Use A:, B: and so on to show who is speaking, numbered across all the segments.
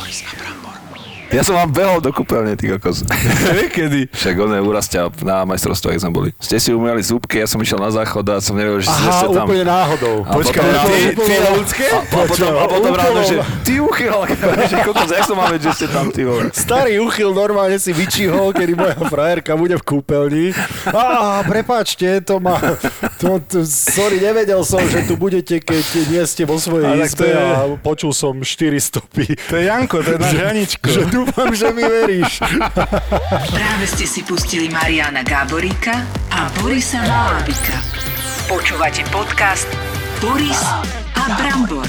A: podcastov.
B: Ja som vám behol do kúpeľne, ty kokos.
C: Kedy?
B: Však one urastia na majstrovstvách, jak sme boli. Ste si umiali zúbky, ja som išiel na záchod a som nevedel, že
D: Aha,
B: ste tam.
D: úplne náhodou.
B: A
C: Počkaj,
B: potom-
C: ty, ty ľudské?
B: A, a potom, a potom ráno, že ty uchyl, že kokos, jak som vedieť, že ste tam, ty vole.
D: Starý uchyl normálne si vyčíhol, kedy moja frajerka bude v kúpeľni. Á, prepáčte, to má... To, to, sorry, nevedel som, že tu budete, keď nie ste vo svojej izbe
C: je-
D: a počul som 4 stopy.
C: To je Janko, to je náš Janičko.
D: Že dúfam, že mi veríš.
A: Práve ste si pustili Mariana Gáboríka a Borisa Malábika. Počúvate podcast Boris a Brambor.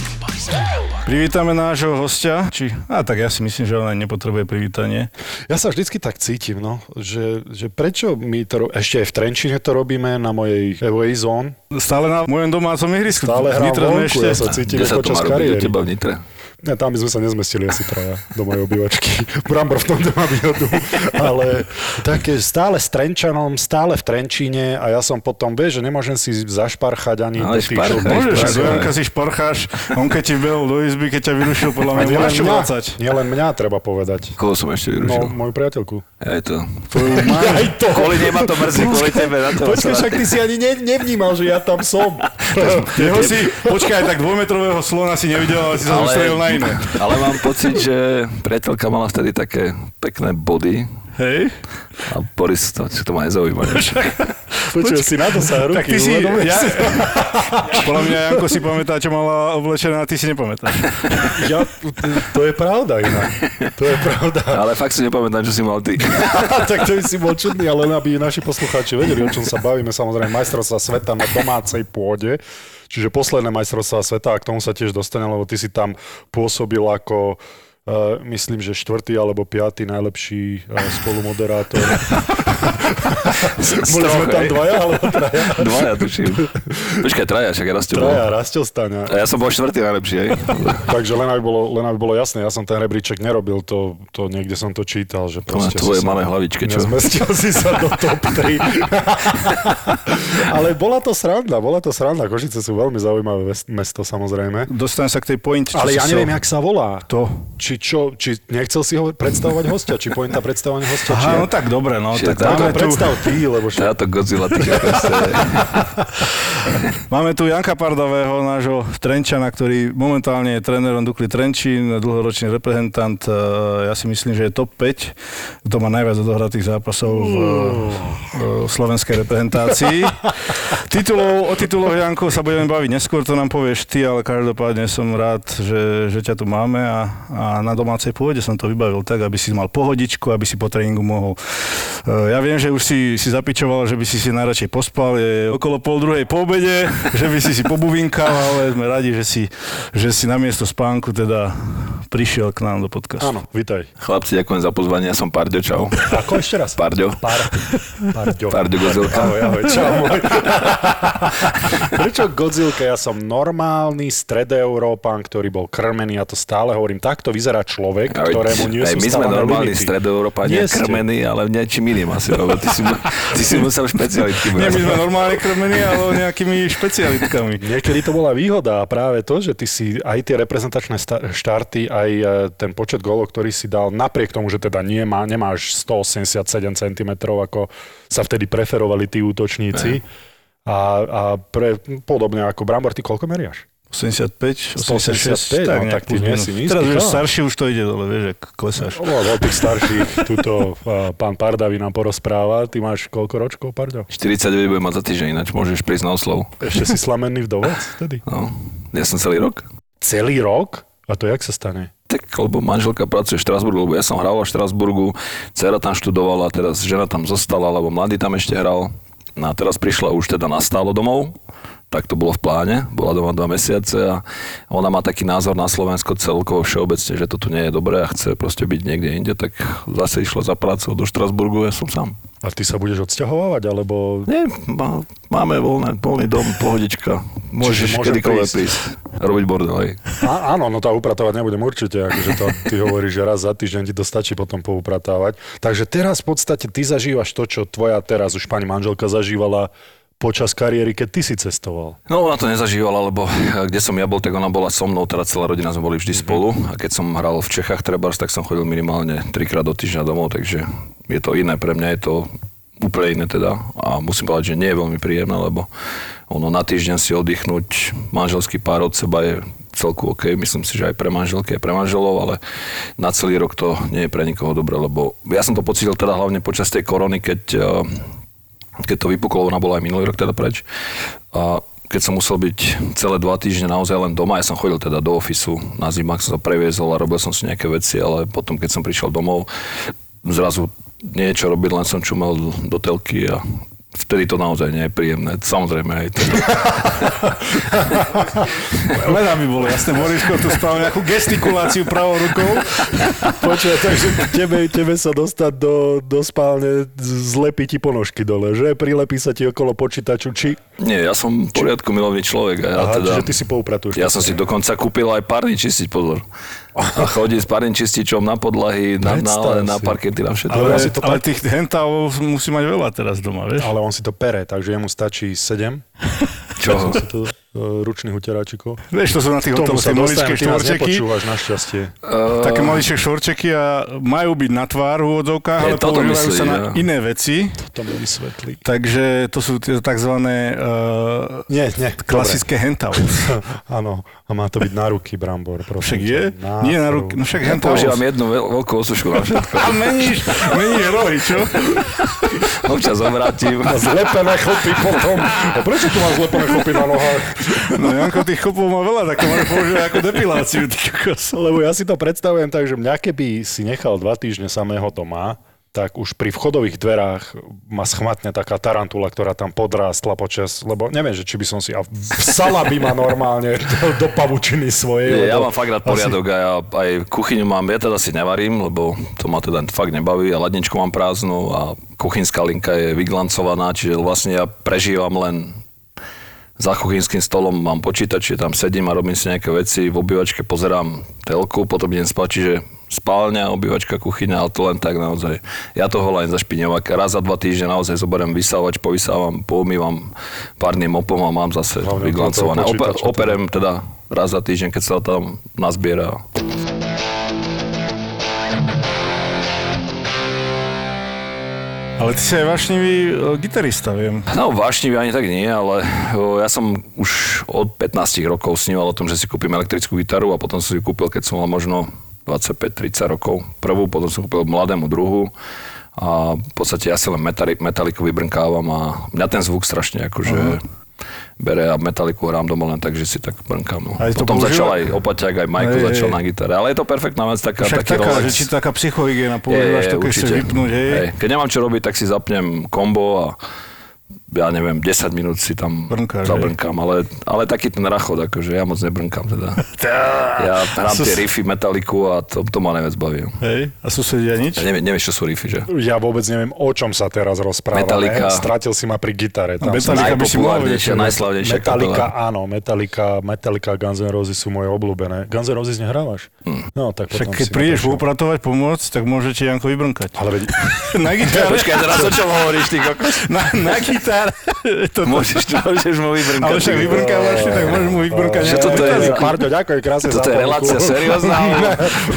C: Privítame nášho hostia. Či, a tak ja si myslím, že ona nepotrebuje privítanie.
D: Ja sa vždycky tak cítim, no, že, že prečo my to, ro- ešte aj v Trenčine to robíme na mojej away zone.
C: Stále na mojom domácom ihrisku.
D: Stále hrám vonku, ja sa cítim
B: Kde sa to
D: počas
B: má robiť u teba v Nitre?
D: Ne, tam by sme sa nezmestili asi traja do mojej obývačky. Brambor v tomto má výhodu. Ale také stále s Trenčanom, stále v Trenčíne a ja som potom, vieš, že nemôžem si zašparchať ani
B: Ale
D: do tých
B: šparchaj.
C: Môžeš,
B: Práve.
C: ako Janka si šporcháš, on keď ti behol do izby, keď ťa vyrušil, podľa mňa
D: nielen mňa, nielen mňa, treba povedať.
B: Koho som ešte
D: No,
B: vyrušil?
D: moju priateľku.
B: Aj to.
D: Aj to.
B: Kvôli nej ma to mrzí, kvôli tebe. Na to
D: Počkaj, však ty si ani ne, nevnímal, že ja tam som.
C: Jeho si, počkaj, tak dvojmetrového slona si nevidel, ale si sa sústredil na iné.
B: ale mám pocit, že priateľka mala vtedy také pekné body
C: Hej?
B: a Boris to, to ma nezaujíma.
D: Počuj, si na to sa ruky.
C: Tak ty si, ja,
D: si?
C: podľa mňa Janko si pamätá, čo mala oblečené a ty si nepamätáš.
D: Ja, to je pravda inak. To je pravda.
B: Ale fakt si nepamätám, čo si mal ty.
D: tak to by si bol čudný, ale len aby naši poslucháči vedeli, o čom sa bavíme. Samozrejme, majstrovstvá sveta na domácej pôde. Čiže posledné majstrovstvá sveta a k tomu sa tiež dostane, lebo ty si tam pôsobil ako myslím, že štvrtý alebo piatý najlepší uh, spolumoderátor. Boli sme tam dvaja, alebo traja?
B: Dvaja, tuším. Počkaj, traja, však ja rastil.
D: Traja, Rastel Staňa.
B: A ja som bol štvrtý najlepší, hej?
D: Takže len aby, bolo, len aby bolo jasné, ja som ten rebríček nerobil, to, to niekde som to čítal, že
B: To
D: proste
B: tvoje
D: si sa-
B: malé hlavičke, čo?
D: Nezmestil si sa do top 3. Ale bola to sranda, bola to sranda. Košice sú veľmi zaujímavé mesto, samozrejme.
C: Dostanem sa k tej point. čo
D: Ale ja
C: chcel.
D: neviem, jak sa volá.
C: To.
D: Či, čo, či nechcel si ho predstavovať hostia, či pointa predstavovania hostia, či
C: Aha,
D: je-
C: no tak dobre, no.
B: Čiže
C: Tak
B: táto
D: No,
C: máme tu,
D: predstav ty, lebo čo...
B: Táto Godzilla, ty
C: máme tu Janka Pardavého, nášho Trenčana, ktorý momentálne je trénerom Dukly Trenčín, dlhoročný reprezentant. eh, Ja si myslím, že je top 5, kto má najviac odohratých zápasov v, v slovenskej reprezentácii. Titulov, o tituloch Janko sa budeme baviť neskôr, to nám povieš ty, ale každopádne som rád, že, že ťa tu máme a, a na domácej pôde som to vybavil tak, aby si mal pohodičku, aby si po tréningu mohol. Eh, Ja viem, že už si, si zapičoval, že by si si najradšej pospal, je okolo pol druhej po obede, že by si si pobuvinkal, ale sme radi, že si, že si namiesto spánku teda prišiel k nám do podcastu.
D: Áno, vitaj.
B: Chlapci, ďakujem za pozvanie, ja som Parďo, čau.
D: Ako ešte raz?
B: Parďo.
D: Par, parďo.
B: Parďo Gozilka.
D: Ahoj, ahoj, čau môj. Prečo Godzilka? Ja som normálny stredoeurópan, ktorý bol krmený, ja to stále hovorím. Takto vyzerá človek, ktorému nie
B: aj
D: sú
B: my sme normálni
D: ste.
B: krmení, ale niečím iným asi, lebo ty si, mu- ty si musel špecialitky
C: Nie, my
B: brať.
C: sme normálne krmení, ale nejakými špecialitkami.
D: Niekedy to bola výhoda a práve to, že ty si aj tie reprezentačné štarty, aj e, ten počet gólov, ktorý si dal, napriek tomu, že teda nie má, nemáš 187 cm, ako sa vtedy preferovali tí útočníci. A, a pre, podobne ako Brambor, ty koľko meriaš?
C: 85,
D: 185,
C: 86,
D: no,
C: nejak
D: tak ty nie si nízky
C: Teraz už
D: chlap.
C: starší už to ide dole, vieš, ak klesáš.
D: No, od tých starších, tuto a, pán Pardavi nám porozpráva. Ty máš koľko ročkov, Parďo?
B: 49 budem mať za týždeň, ináč môžeš prísť na oslov.
D: Ešte si slamenný vdovec vtedy?
B: No, ja som celý rok.
D: Celý rok? A to jak sa stane?
B: Tak, lebo manželka pracuje v Štrasburgu, lebo ja som hral v Štrasburgu, dcera tam študovala, teraz žena tam zostala, lebo mladý tam ešte hral. No a teraz prišla už teda nastálo domov, tak to bolo v pláne, bola doma dva mesiace a ona má taký názor na Slovensko celkovo všeobecne, že to tu nie je dobré a chce proste byť niekde inde, tak zase išla za prácou do Štrasburgu, ja som sám.
D: A ty sa budeš odsťahovať, alebo...
B: Nie, má, máme voľné, voľný dom, pohodička, môžeš kedykoľvek
D: prísť.
B: prísť. robiť bordel, hej.
D: Á, áno, no to upratovať nebudem určite, akože to ty hovoríš, že raz za týždeň ti to stačí potom poupratávať. Takže teraz v podstate ty zažívaš to, čo tvoja teraz už pani manželka zažívala počas kariéry, keď ty si cestoval?
B: No ona to nezažívala, lebo eh, kde som ja bol, tak ona bola so mnou, teda celá rodina sme boli vždy spolu. A keď som hral v Čechách trebárs, tak som chodil minimálne trikrát do týždňa domov, takže je to iné, pre mňa je to úplne iné teda. A musím povedať, že nie je veľmi príjemné, lebo ono na týždeň si oddychnúť manželský pár od seba je celku OK, myslím si, že aj pre manželky, aj pre manželov, ale na celý rok to nie je pre nikoho dobré, lebo ja som to pocítil teda hlavne počas tej korony, keď eh, keď to vypuklo, ona bola aj minulý rok teda preč. A keď som musel byť celé dva týždne naozaj len doma, ja som chodil teda do ofisu, na zimách som sa previezol a robil som si nejaké veci, ale potom, keď som prišiel domov, zrazu niečo robiť, len som čumel do telky a vtedy to naozaj nie je príjemné. Samozrejme aj to.
C: Len aby bolo jasné, Morisko tu spravil nejakú gestikuláciu pravou rukou.
D: Počuaj, takže tebe, tebe sa dostať do, do spálne, zlepí ti ponožky dole, že? Prilepí sa ti okolo počítaču, či...
B: Nie, ja som poriadku milovný človek. A ja
D: Aha,
B: teda,
D: čiže ty si poupratuješ.
B: Ja som si dokonca kúpil aj párny čistiť, pozor. A chodí s párnym čističom na podlahy, na, na, na
D: si.
B: parkety, na všetko.
C: Ale, ale tých hentavov musí mať veľa teraz doma, vieš?
D: Ale on si to pere, takže jemu stačí 7
B: Čo?
D: to, ručných uteráčikov.
C: Vieš, to sú na tých
D: tomu sa
C: maličké štvorčeky.
D: nepočúvaš našťastie.
C: Také maličké štvorčeky a majú byť na tvár v úvodzovkách, ale používajú sa na
B: ja.
C: iné veci.
D: To mi vysvetlí.
C: Takže to sú tie tzv. Uh,
D: Nie, nie.
C: klasické.
D: Dobre. Áno, a má to byť na ruky, Brambor. Prosím
C: Však je? Nie na ruky. No však
B: Ja používam jednu veľ, veľkú osušku na všetko.
C: A meníš, meníš rohy, čo?
B: Občas obrátim.
D: A zlepené chlpy potom. A prečo tu máš zlepené chlpy na nohách?
C: No Janko, tých chopov má veľa, tak to môže používať ako depiláciu.
D: Lebo ja si to predstavujem tak, že mňa keby si nechal dva týždne samého doma, tak už pri vchodových dverách ma schmatne taká tarantula, ktorá tam podrástla počas, lebo neviem, že či by som si, a vsala by ma normálne do, do pavučiny svojej.
B: Nie, ja mám fakt rád poriadok a ja aj kuchyňu mám, ja teda si nevarím, lebo to ma teda fakt nebaví a ladničku mám prázdnu a kuchynská linka je vyglancovaná, čiže vlastne ja prežívam len za kuchynským stolom mám počítač, čiže tam sedím a robím si nejaké veci, v obývačke pozerám telku, potom idem spať, čiže spálňa, obývačka, kuchyňa, ale to len tak naozaj. Ja toho len zašpiňovak. Raz za dva týždne naozaj zoberiem vysávač, povysávam, poumývam párnym mopom a mám zase
D: Hlavne
B: vyglancované. Ope, operem teda raz za týždeň, keď sa tam nazbiera.
C: Ale ty si aj vášnivý e, gitarista, viem.
B: No vášnivý ani tak nie, ale o, ja som už od 15 rokov sníval o tom, že si kúpim elektrickú gitaru a potom som si kúpil, keď som mal možno 25-30 rokov. Prvú, potom som kúpil mladému druhu a v podstate ja si len metali, metaliku vybrnkávam a mňa ten zvuk strašne akože bere a metaliku hrám doma len tak, že si tak brnkám. No.
C: Aj to
B: Potom
C: používa-
B: začal aj Opaťák, aj Majko
C: Hej,
B: začal
C: hej.
B: na gitare, ale je to perfektná vec, taká,
C: Však
B: taký
C: taká,
B: relax.
C: že či taká psychohygiena
B: je,
C: to keď chceš vypnúť, hej.
B: Hej. Keď nemám čo robiť, tak si zapnem kombo a ja neviem, 10 minút si tam
C: Brnkáš,
B: zabrnkám, ale, ale taký ten rachod, akože ja moc nebrnkám teda. Ja hrám tie riffy, metaliku a to, to ma najviac baví.
C: Hej, a susedia nič?
B: Ja neviem, nevieš, čo sú riffy, že?
D: Ja vôbec neviem, o čom sa teraz rozprávame.
B: Metallica.
D: Stratil si ma pri gitare. Tam
C: Metallica by si mohol
B: Najpopulárnejšia,
C: vedieť,
B: najslavnejšia
D: Metallica,
B: kapela.
D: áno, Metallica, Metallica, Guns N' Roses sú moje obľúbené. Guns N' Roses nehrávaš?
B: Hm.
D: No, tak
C: Však keď prídeš upratovať, pomôcť, tak môžete Janko vybrnkať.
D: Ale veď,
C: Na gitare.
B: Počkaj, teraz o čom hovoríš, ty kokos?
C: Na, na gitare. to,
B: Môžeš, môžeš mu vybrnkať.
C: ale však vybrkávaš si, tak môžeš mu vybrnkať.
B: Že toto je-
D: Parďo, ďakujem krásne
B: Toto je relácia seriózna?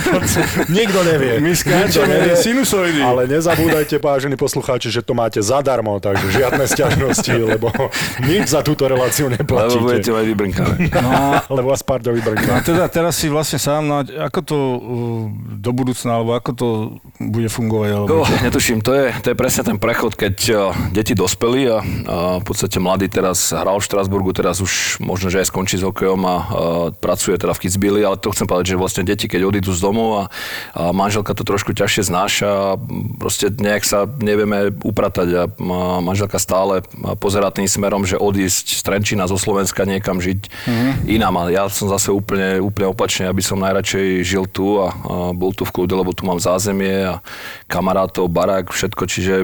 D: Nikto nevie.
C: My skáčeme sinusoidy.
D: Ale nezabúdajte, vážení poslucháči, že to máte zadarmo, takže žiadne sťažnosti, lebo nič za túto reláciu
B: Lebo budete
D: neplatíte.
B: mať vybrnkané.
C: No,
D: Lebo vás Parďo
C: No a
D: vybrnká.
C: teda teraz si vlastne sám, no, ako to uh, do budúcna, alebo ako to bude fungovať? Alebo...
B: Oh, netuším, to je, to je presne ten prechod, keď uh, deti dospeli a v podstate mladý teraz hral v Štrasburgu, teraz už možno, že aj skončí s hokejom a, pracuje teda v Kitzbüheli, ale to chcem povedať, že vlastne deti, keď odídu z domu a, a manželka to trošku ťažšie znáša a proste nejak sa nevieme upratať a ma- manželka stále pozerá tým smerom, že odísť z Trenčína zo Slovenska niekam žiť mm-hmm. inám. A ja som zase úplne, úplne opačne, aby som najradšej žil tu a, a bol tu v kľude, lebo tu mám zázemie a kamarátov, barák, všetko, čiže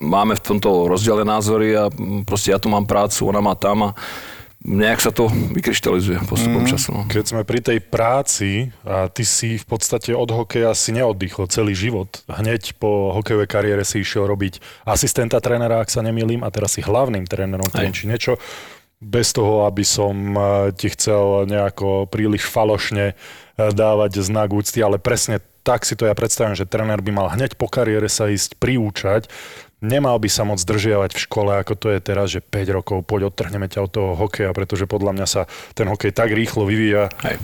B: máme v tomto rozdielne názory a proste ja tu mám prácu, ona má tam a nejak sa to vykryštalizuje postupom mm. času. No.
D: Keď sme pri tej práci a ty si v podstate od hokeja si neoddychol celý život. Hneď po hokejovej kariére si išiel robiť asistenta trénera, ak sa nemýlim, a teraz si hlavným trénerom Trenči. Niečo bez toho, aby som eh, ti chcel nejako príliš falošne eh, dávať znak úcty, ale presne tak si to ja predstavím, že tréner by mal hneď po kariére sa ísť priúčať nemal by sa moc zdržiavať v škole, ako to je teraz, že 5 rokov, poď odtrhneme ťa od toho hokeja, pretože podľa mňa sa ten hokej tak rýchlo vyvíja, Hej.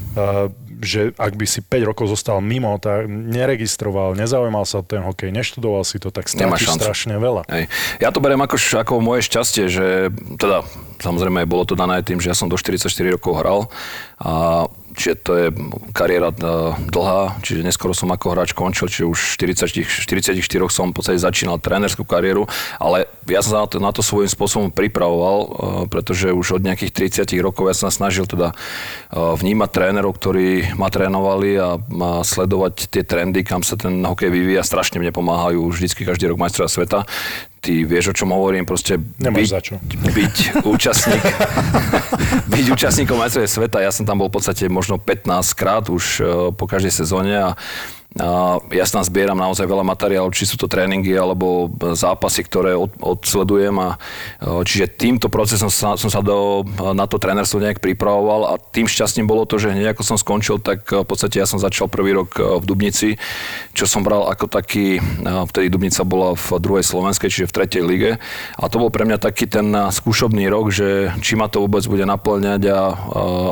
D: že ak by si 5 rokov zostal mimo, tak neregistroval, nezaujímal sa o ten hokej, neštudoval si to, tak strátiš strašne veľa.
B: Hej. Ja to beriem ako, ako moje šťastie, že teda samozrejme bolo to dané tým, že ja som do 44 rokov hral a čiže to je kariéra e, dlhá, čiže neskoro som ako hráč končil, čiže už 40, 44 som v podstate začínal trénerskú kariéru, ale ja som sa na to, na to svojím spôsobom pripravoval, e, pretože už od nejakých 30 rokov ja som sa snažil teda e, vnímať trénerov, ktorí ma trénovali a, sledovať tie trendy, kam sa ten hokej vyvíja. Strašne mne pomáhajú vždycky každý rok majstra sveta ty vieš, o čom hovorím, proste
D: byť, za čo.
B: byť účastník, byť účastníkom majstrovstiev sveta. Ja som tam bol v podstate možno 15 krát už eh, po každej sezóne a ja sa zbieram naozaj veľa materiálov, či sú to tréningy alebo zápasy, ktoré od, odsledujem. A, čiže týmto procesom sa, som sa do, na to trénerstvo nejak pripravoval a tým šťastným bolo to, že hneď ako som skončil, tak v podstate ja som začal prvý rok v Dubnici, čo som bral ako taký, vtedy Dubnica bola v druhej slovenskej, čiže v tretej lige. A to bol pre mňa taký ten skúšobný rok, že či ma to vôbec bude naplňať a, a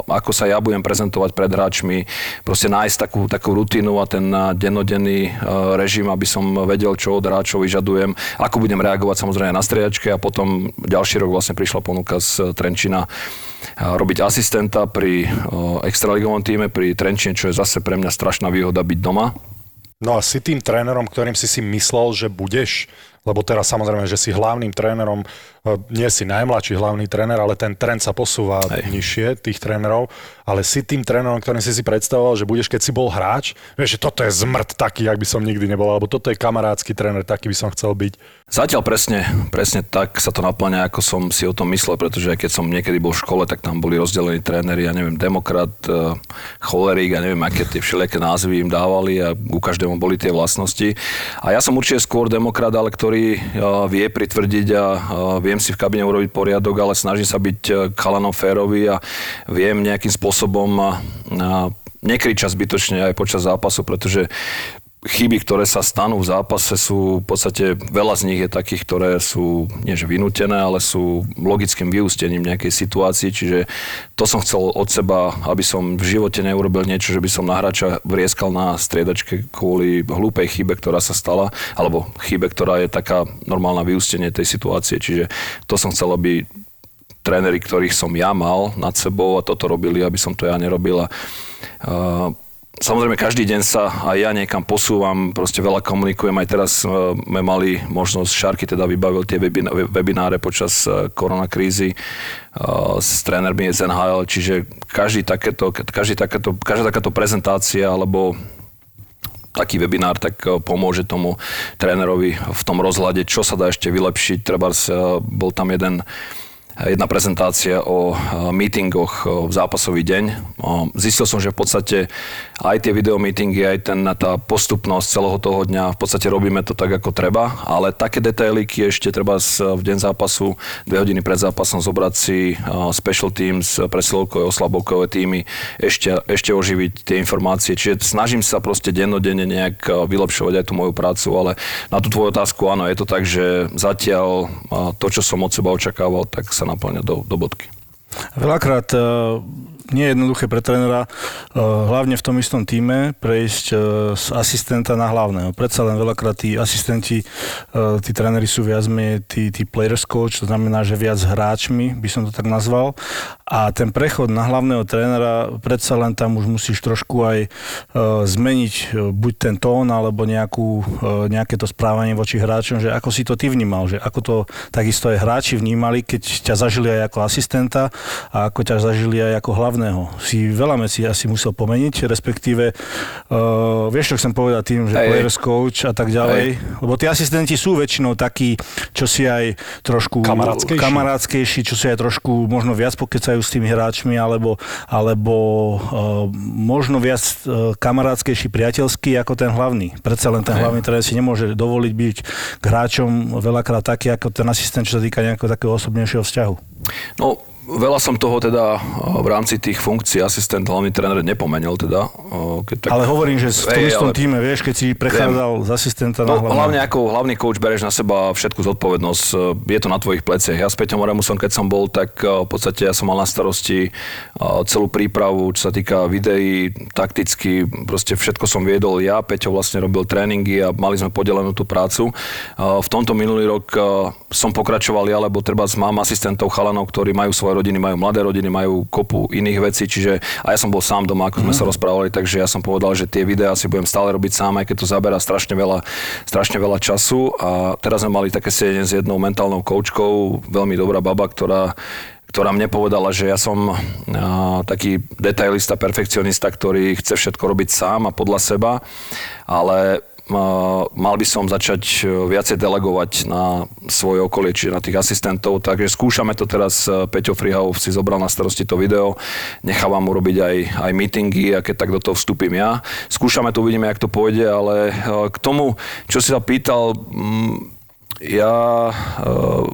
B: ako sa ja budem prezentovať pred hráčmi, proste nájsť takú, takú rutinu a ten dennodenný e, režim, aby som vedel, čo od hráčov vyžadujem, ako budem reagovať samozrejme na striedačke a potom ďalší rok vlastne prišla ponuka z Trenčina e, robiť asistenta pri e, extraligovom týme, pri Trenčine, čo je zase pre mňa strašná výhoda byť doma.
D: No a si tým trénerom, ktorým si si myslel, že budeš, lebo teraz samozrejme, že si hlavným trénerom nie si najmladší hlavný tréner, ale ten trend sa posúva Hej. nižšie, tých trénerov, ale si tým trénerom, ktorým si si predstavoval, že budeš, keď si bol hráč, vieš, že toto je zmrt taký, ak by som nikdy nebol, alebo toto je kamarádsky tréner, taký by som chcel byť.
B: Zatiaľ presne, presne tak sa to naplňa, ako som si o tom myslel, pretože keď som niekedy bol v škole, tak tam boli rozdelení tréneri, ja neviem, demokrat, e, cholerík, ja neviem, aké tie všelijaké názvy im dávali a u každému boli tie vlastnosti. A ja som určite skôr demokrat, ale ktorý e, vie pritvrdiť a vie viem si v kabine urobiť poriadok, ale snažím sa byť e, kalanom férový a viem nejakým spôsobom a, a nekriča zbytočne aj počas zápasu, pretože chyby, ktoré sa stanú v zápase sú v podstate, veľa z nich je takých, ktoré sú nie že vynútené, ale sú logickým vyústením nejakej situácii, čiže to som chcel od seba, aby som v živote neurobil niečo, že by som na hráča vrieskal na striedačke kvôli hlúpej chybe, ktorá sa stala, alebo chybe, ktorá je taká normálna vyústenie tej situácie, čiže to som chcel, aby tréneri, ktorých som ja mal nad sebou a toto robili, aby som to ja nerobil. A uh, Samozrejme, každý deň sa aj ja niekam posúvam, proste veľa komunikujem. Aj teraz e, sme mali možnosť, Šarky teda vybavil tie webináre počas e, koronakrízy e, s trénermi z NHL, čiže každý takéto, každý takéto, každá takáto prezentácia alebo taký webinár, tak pomôže tomu trénerovi v tom rozhľade, čo sa dá ešte vylepšiť. Treba bol tam jeden jedna prezentácia o meetingoch v zápasový deň. Zistil som, že v podstate aj tie videomeetingy, aj ten, tá postupnosť celého toho dňa, v podstate robíme to tak, ako treba, ale také detailíky ešte treba v deň zápasu, dve hodiny pred zápasom zobrať si special teams, presilovkové, oslabovkové týmy, ešte, ešte oživiť tie informácie. Čiže snažím sa proste dennodenne nejak vylepšovať aj tú moju prácu, ale na tú tvoju otázku áno, je to tak, že zatiaľ to, čo som od seba očakával, tak sa sa naplňa do, do bodky.
C: Veľakrát nie je jednoduché pre trénera, eh, hlavne v tom istom týme, prejsť eh, z asistenta na hlavného. Predsa len veľakrát tí asistenti, eh, tí tréneri sú viac menej tí, tí players coach, to znamená, že viac hráčmi, by som to tak nazval. A ten prechod na hlavného trénera, predsa len tam už musíš trošku aj zmeniť buď ten tón, alebo nejakú, nejaké to správanie voči hráčom, že ako si to ty vnímal, že ako to takisto aj hráči vnímali, keď ťa zažili aj ako asistenta a ako ťa zažili aj ako hlavného hlavného si veľa vecí asi musel pomeniť, respektíve uh, vieš, čo chcem povedať tým, že
B: hej.
C: players coach a tak ďalej, lebo tí asistenti sú väčšinou takí, čo si aj trošku
D: Kamarátskejší.
C: kamarátskejší čo si aj trošku možno viac pokecajú s tými hráčmi, alebo, alebo uh, možno viac uh, kamarátskejší, priateľský ako ten hlavný. Predsa len ten
B: Hej.
C: hlavný tréner si nemôže dovoliť byť k hráčom veľakrát taký, ako ten asistent, čo sa týka nejakého takého osobnejšieho vzťahu.
B: No, veľa som toho teda uh, v rámci tých funkcií asistent, hlavný tréner nepomenil teda. uh, Keď tak,
C: Ale hovorím, že v tom istom
B: ale-
C: týme, vieš, keď si prechádzal z asistenta na
B: No,
C: hlavného.
B: hlavne ako hlavný coach bereš na seba všetku zodpovednosť, e, je to na tvojich pleciach. Ja s Peťom Oremusom, keď som bol, tak v podstate ja som mal na starosti celú prípravu, čo sa týka videí, takticky, proste všetko som viedol ja, Peťo vlastne robil tréningy a mali sme podelenú tú prácu. V tomto minulý rok som pokračoval ja, lebo treba mám asistentov chalanov, ktorí majú svoje rodiny, majú mladé rodiny, majú kopu iných vecí, čiže a ja som bol sám doma, ako sme sa rozprávali, takže ja som povedal, že tie videá si budem stále robiť sám, aj keď to zabera strašne veľa, strašne veľa času. A teraz sme mali také sedenie s jednou mentálnou koučkou, veľmi dobrá baba, ktorá ktorá mne povedala, že ja som a, taký detailista, perfekcionista, ktorý chce všetko robiť sám a podľa seba, ale mal by som začať e, viacej delegovať na svoje okolie, čiže na tých asistentov, takže skúšame to teraz, e, Peťo Frihov si zobral na starosti to video, nechávam mu aj, aj meetingy a keď tak do toho vstúpim ja. Skúšame to, uvidíme, jak to pôjde, ale e, k tomu, čo si sa pýtal, ja e,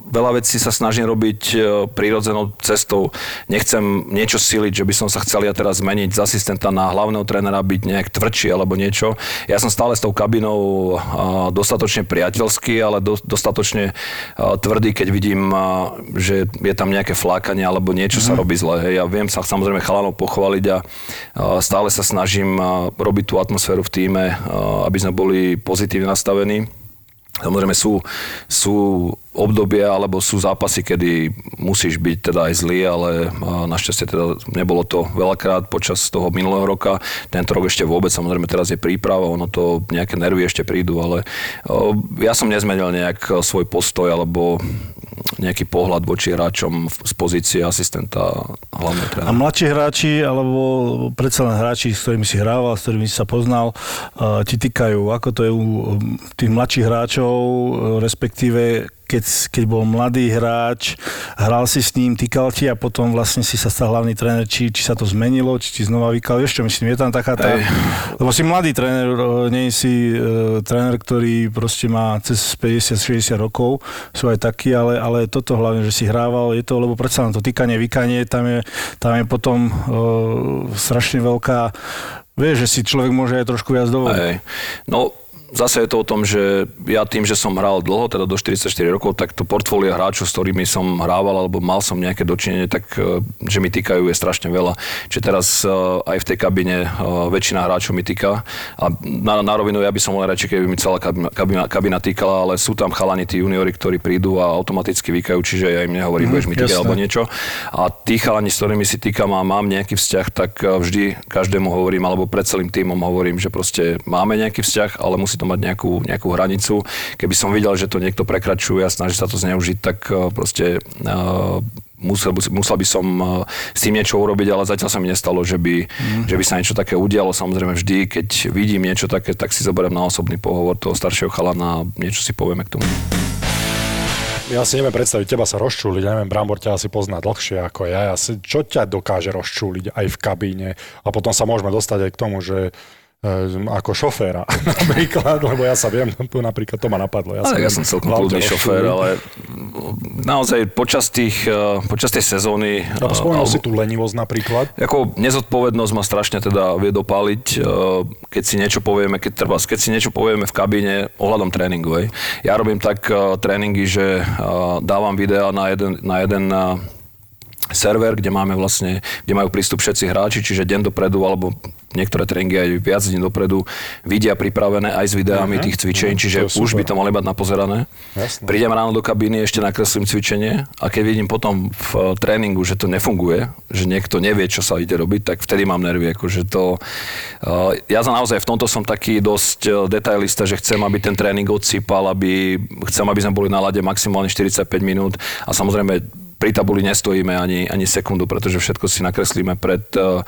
B: veľa vecí sa snažím robiť e, prírodzenou cestou. Nechcem niečo siliť, že by som sa chcel ja teraz zmeniť z asistenta na hlavného trénera, byť nejak tvrdší alebo niečo. Ja som stále s tou kabinou e, dostatočne priateľský, ale do, dostatočne e, tvrdý, keď vidím, e, že je tam nejaké flákanie alebo niečo sa robí zle. Hej. Ja viem sa samozrejme chalanov pochváliť a e, stále sa snažím e, robiť tú atmosféru v týme, e, aby sme boli pozitívne nastavení. Samozrejme sú, sú obdobia alebo sú zápasy, kedy musíš byť teda aj zlý, ale našťastie teda nebolo to veľakrát počas toho minulého roka. Tento rok ešte vôbec, samozrejme teraz je príprava, ono to nejaké nervy ešte prídu, ale ja som nezmenil nejak svoj postoj alebo nejaký pohľad voči hráčom z pozície asistenta hlavného
C: A
B: trénera.
C: mladší hráči, alebo predsa len hráči, s ktorými si hrával, s ktorými si sa poznal, uh, ti týkajú, ako to je u tých mladších hráčov, uh, respektíve keď, keď bol mladý hráč, hral si s ním, týkal ti a potom vlastne si sa stal hlavný tréner, či, či sa to zmenilo, či ti znova vykal, vieš čo myslím, je tam taká tá,
B: Hej.
C: lebo si mladý tréner, uh, nie si uh, tréner, ktorý proste má cez 50-60 rokov, sú aj takí, ale, ale toto hlavne, že si hrával, je to, lebo predsa len to týkanie, vykanie, tam je, tam je potom uh, strašne veľká, vieš, že si človek môže aj trošku viac dovoliť.
B: No, zase je to o tom, že ja tým, že som hral dlho, teda do 44 rokov, tak to portfólio hráčov, s ktorými som hrával, alebo mal som nejaké dočinenie, tak e, že mi týkajú je strašne veľa. Čiže teraz e, aj v tej kabine e, väčšina hráčov mi týka. A na, na rovinu ja by som len radšej, keby mi celá kabina, kabina, kabina týkala, ale sú tam chalani, tí juniori, ktorí prídu a automaticky vykajú, čiže ja im nehovorím, budeš mi týkať alebo niečo. A tí chalani, s ktorými si týkam a mám nejaký vzťah, tak vždy každému hovorím, alebo pred celým týmom hovorím, že proste máme nejaký vzťah, ale musí to mať nejakú, nejakú hranicu. Keby som videl, že to niekto prekračuje a snaží sa to zneužiť, tak e, proste uh, musel, by- musel by som uh, s tým niečo urobiť, ale zatiaľ sa mi nestalo, že by, mm. že by sa niečo také udialo. Samozrejme vždy, keď vidím niečo také, tak si zoberiem na osobný pohovor toho staršieho chalana a niečo si povieme k tomu.
D: Ja si neviem predstaviť teba sa rozčúliť, ja neviem, Brambor ťa asi pozná dlhšie ako ja. ja si, čo ťa dokáže rozčúliť aj v kabíne? A potom sa môžeme dostať aj k tomu, že e, ako šoféra napríklad, lebo ja sa viem, napríklad to ma napadlo. Ja,
B: Ale
D: sa
B: ja som celkom kľudný šofér, ale naozaj počas, tých, eh, počas tej sezóny...
D: Lebo
B: eh,
D: spomenul si tú lenivosť napríklad.
B: Ako nezodpovednosť ma strašne teda vie dopáliť, keď si niečo povieme, keď, treba, keď si niečo povieme v kabíne ohľadom tréningu. Hej. Ja robím tak tréningy, že dávam videa na jeden, na jeden server, kde máme vlastne, kde majú prístup všetci hráči, čiže deň dopredu, alebo niektoré tréningy aj viac dní dopredu vidia pripravené aj s videami
D: Mhm,
B: tých cvičení,
D: mhm,
B: čiže už by to mali mať napozerané.
D: Jasné.
B: Prídem ráno do kabíny, ešte nakreslím cvičenie a keď vidím potom v eh, tréningu, že to nefunguje, že niekto nevie, čo sa ide robiť, tak vtedy mám nervy. Akože to, uh, ja za naozaj v tomto som taký dosť eh, detailista, že chcem, aby ten tréning odsýpal, aby, chcem, aby sme boli na lade maximálne 45 minút a samozrejme pri tabuli nestojíme ani, ani sekundu, pretože všetko si nakreslíme pred uh,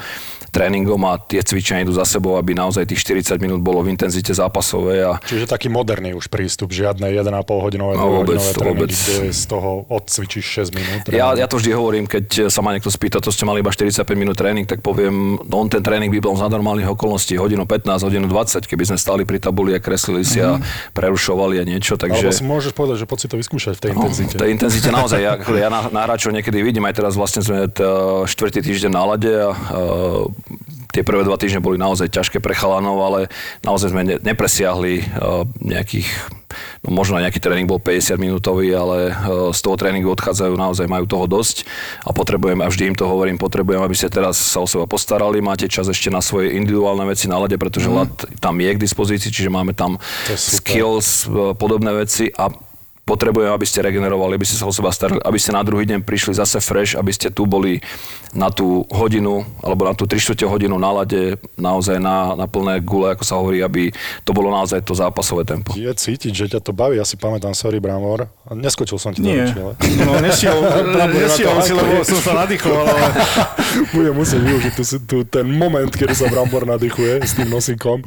B: tréningom a tie cvičenia idú za sebou, aby naozaj tých 40 minút bolo v intenzite zápasovej. A...
D: Čiže taký moderný už prístup, žiadne 1,5 hodinové,
B: No, vôbec,
D: hodinové tréningy,
B: vôbec.
D: kde z toho odcvičíš 6 minút.
B: Ja, ja to vždy hovorím, keď sa ma niekto spýta, to ste mali iba 45 minút tréning, tak poviem, no on ten tréning by bol za normálnych okolností hodinu 15, hodinu 20, keby sme stali pri tabuli a kreslili si a prerušovali a niečo, takže...
D: Alebo si môžeš povedať, že poď si to vyskúšať v tej
B: No,
D: intenzite.
B: v tej intenzite naozaj, ja, ja na, na hráčov niekedy vidím, aj teraz vlastne sme t, štvrtý týždeň na lade a uh, tie prvé dva týždne boli naozaj ťažké pre chalanov, ale naozaj sme ne, nepresiahli uh, nejakých, no možno aj nejaký tréning bol 50 minútový, ale uh, z toho tréningu odchádzajú naozaj, majú toho dosť a potrebujem, a vždy im to hovorím, potrebujem, aby ste teraz sa o seba postarali, máte čas ešte na svoje individuálne veci na lade, pretože mm. lad tam je k dispozícii, čiže máme tam skills, uh, podobné veci a potrebujem, aby ste regenerovali, aby ste sa o seba starali, aby ste na druhý deň prišli zase fresh, aby ste tu boli na tú hodinu alebo na tú 3 čtvrte hodinu na lade, naozaj na, na plné gule, ako sa hovorí, aby to bolo naozaj to zápasové tempo.
D: Je cítiť, že ťa to baví, ja si pamätám, sorry Bramor, neskočil som ti
C: Nie,
D: reči, ale
C: no nesiel, nesiel si, lebo som sa nadýchoval, ale
D: budem musieť využiť tu, tu, ten moment, kedy sa Brambor nadýchuje s tým nosíkom.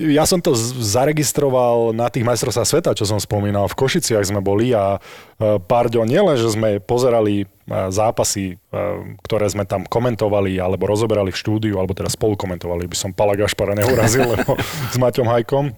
D: Ja som to zaregistroval na tých majstrovstvách sveta, čo som spomínal. V Košiciach sme boli a e, Parďo, nielen, že sme pozerali e, zápasy, e, ktoré sme tam komentovali alebo rozoberali v štúdiu, alebo teda spolu komentovali, by som Pala Gašpara neurazil, lebo s Maťom Hajkom,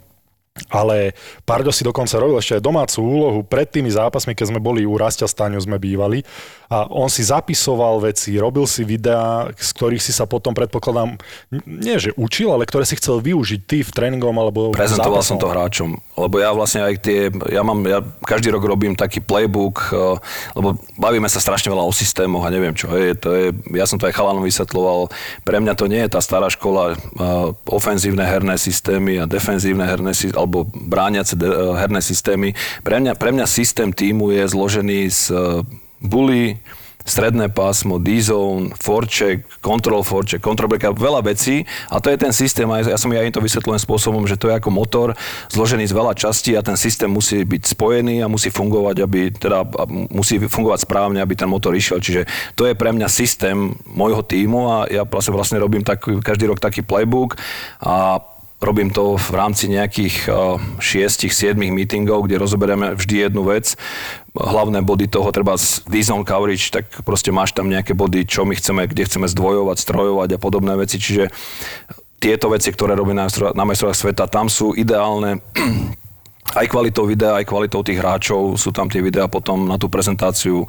D: ale Pardo si dokonca robil ešte aj domácu úlohu pred tými zápasmi, keď sme boli u Rastia Staňu, sme bývali. A on si zapisoval veci, robil si videá, z ktorých si sa potom predpokladám, nie že učil, ale ktoré si chcel využiť ty v tréningom alebo
B: Prezentoval som
D: zápasom.
B: to hráčom, lebo ja vlastne aj tie, ja mám, ja každý rok robím taký playbook, eh, lebo bavíme sa strašne veľa o systémoch a neviem čo je, to je, ja som to aj chalanom vysvetloval, pre mňa to nie je tá stará škola, eh, ofenzívne herné systémy a defenzívne herné systémy, alebo brániace eh, herné systémy. Pre mňa, pre mňa systém týmu je zložený z eh, bully, stredné pásmo, D-zone, forček, control forček, control break, veľa vecí a to je ten systém a ja som ja im to vysvetľujem spôsobom, že to je ako motor zložený z veľa častí a ten systém musí byť spojený a musí fungovať, aby teda musí fungovať správne, aby ten motor išiel. Čiže to je pre mňa systém môjho týmu a ja vlastne, vlastne robím tak, každý rok taký playbook a Robím to v rámci nejakých 6-7 meetingov, kde rozoberieme vždy jednu vec. Hlavné body toho, treba D-zone coverage, tak proste máš tam nejaké body, čo my chceme, kde chceme zdvojovať, strojovať a podobné veci. Čiže tieto veci, ktoré robím na, na majstrovách sveta, tam sú ideálne aj kvalitou videa, aj kvalitou tých hráčov. Sú tam tie videá potom na tú prezentáciu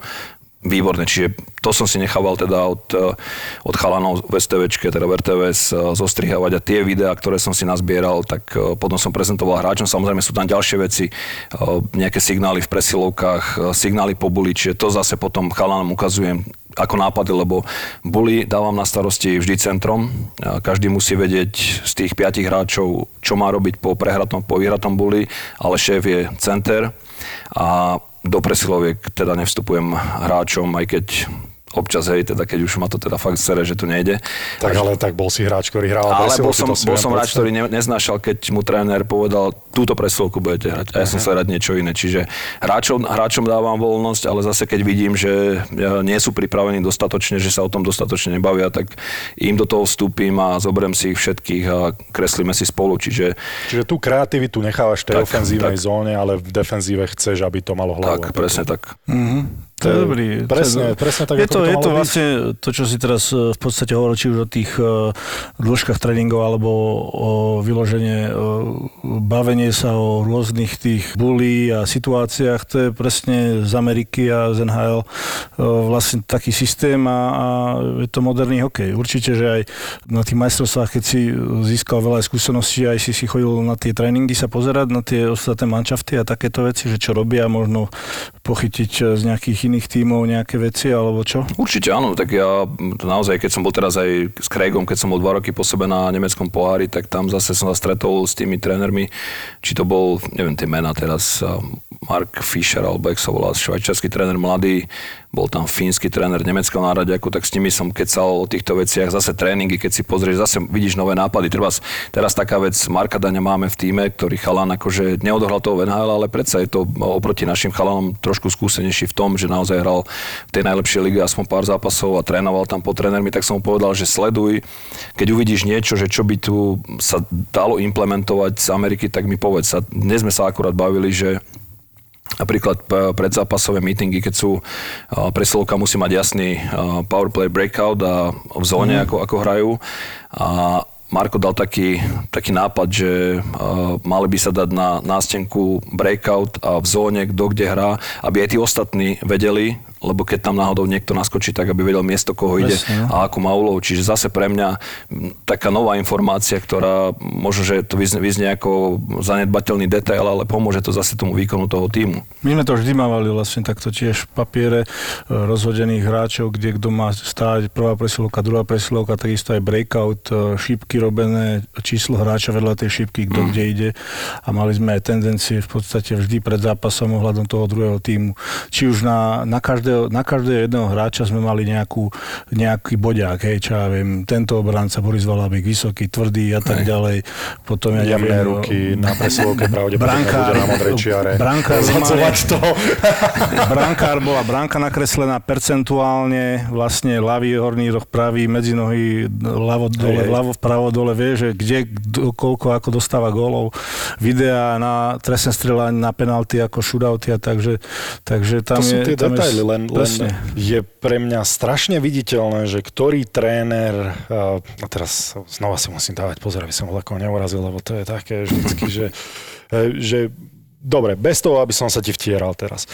B: výborné. Čiže to som si nechával teda od, eh, od chalanov v STVčke, teda v RTVS eh, zostrihávať a tie videá, ktoré som si nazbieral, tak eh, potom som prezentoval hráčom. Samozrejme sú tam ďalšie veci, nejaké signály v presilovkách, signály po buli, čiže to zase potom chalanom ukazujem ako nápady, lebo buli dávam na starosti vždy centrom. Každý musí vedieť z tých piatich hráčov, čo má robiť po prehratom, po vyhratom buli, ale šéf je center. A do presiloviek teda nevstupujem hráčom, aj keď občas, hej, teda keď už ma to teda fakt sere, že to nejde.
D: Tak ale tak bol si hráč, ktorý hral
B: Ale bol som, bol som hráč, ktorý ne, neznášal, keď mu tréner povedal, túto presilovku budete hrať. A ja som sa hrať niečo iné. Čiže hráčom, hráčom dávam voľnosť, ale zase keď vidím, že nie sú pripravení dostatočne, že sa o tom dostatočne nebavia, tak im do toho vstúpim a zoberiem si ich všetkých a kreslíme si spolu. Čiže
D: Čiže tú kreativitu nechávaš v tej
B: Tak,
D: ofenzívnej
B: tak.
D: zóne, ale v defenzíve chceš, aby to malo hlavu.
B: tak, presne tak.
C: To je dobrý.
D: Presne,
C: to je,
D: presne tak,
C: je to,
D: to
C: je to
D: byť.
C: vlastne to, čo si teraz e, v podstate hovoril, či už o tých e, dĺžkach tréningov, alebo o vyloženie, e, bavenie sa o rôznych tých bulí a situáciách, to je presne z Ameriky a z NHL vlastne taký systém a, a je to moderný hokej. Určite, že aj na tých majstrovstvách, keď si získal veľa skúseností, aj si si chodil na tie tréningy sa pozerať, na tie ostatné manšafty a takéto veci, že čo robia, možno pochytiť z nejakých iných tímov nejaké veci, alebo čo?
B: Určite áno, tak ja naozaj, keď som bol teraz aj s Craigom, keď som bol dva roky po sebe na nemeckom pohári, tak tam zase som sa stretol s tými trénermi, či to bol, neviem tie mená teraz, a Mark Fischer, alebo jak sa volá, švajčiarsky tréner mladý, bol tam fínsky tréner nemeckého náradiaku, tak s nimi som kecal o týchto veciach, zase tréningy, keď si pozrieš, zase vidíš nové nápady. Teraz, teraz taká vec, Marka Daňa máme v týme, ktorý chalan akože neodohral toho NHL, ale predsa je to oproti našim chalanom trošku skúsenejší v tom, že naozaj hral v tej najlepšej lige aspoň pár zápasov a trénoval tam po trénermi, tak som mu povedal, že sleduj, keď uvidíš niečo, že čo by tu sa dalo implementovať z Ameriky, tak mi povedz. A dnes sme sa akurát bavili, že Napríklad predzápasové meetingy, keď sú presilovka musí mať jasný powerplay breakout a v zóne, mm. ako, ako hrajú. A Marko dal taký, taký nápad, že uh, mali by sa dať na nástenku breakout a v zóne, kto kde hrá, aby aj tí ostatní vedeli, lebo keď tam náhodou niekto naskočí, tak aby vedel miesto, koho ide Presne, no. a ako má úlohu. Čiže zase pre mňa taká nová informácia, ktorá možno, že to vyznie, ako zanedbateľný detail, ale pomôže to zase tomu výkonu toho týmu.
C: My sme to vždy mávali vlastne takto tiež papiere e, rozhodených hráčov, kde kto má stáť prvá presilovka, druhá presilovka, takisto aj breakout, e, šípky robené, číslo hráča vedľa tej šípky, kto mm. kde ide a mali sme aj tendencie v podstate vždy pred zápasom ohľadom toho druhého týmu. Či už na, na každého každého, na každého jedného hráča sme mali nejakú, nejaký boďák, hej, čo ja viem, tento obranca Boris Valabik, vysoký, tvrdý a tak hej. ďalej. Potom ja
D: Jemné neviem, ruky na presilovke pravdepodobne bude na modrej čiare.
C: Brankár, to. brankár bola bránka nakreslená percentuálne, vlastne ľavý horný roh, pravý, medzi nohy, ľavo dole, hej, ľavo vpravo dole, vie, že kde, koľko, ako dostáva gólov. Videá na trestné strelanie, na penalty, ako shootouty a takže, takže tam
D: to
C: je...
D: sú tie detaily, je, len len, je pre mňa strašne viditeľné, že ktorý tréner, a teraz znova si musím dávať pozor, aby som ho neurazil, lebo to je také vždycky, že, e, že dobre, bez toho, aby som sa ti vtieral teraz.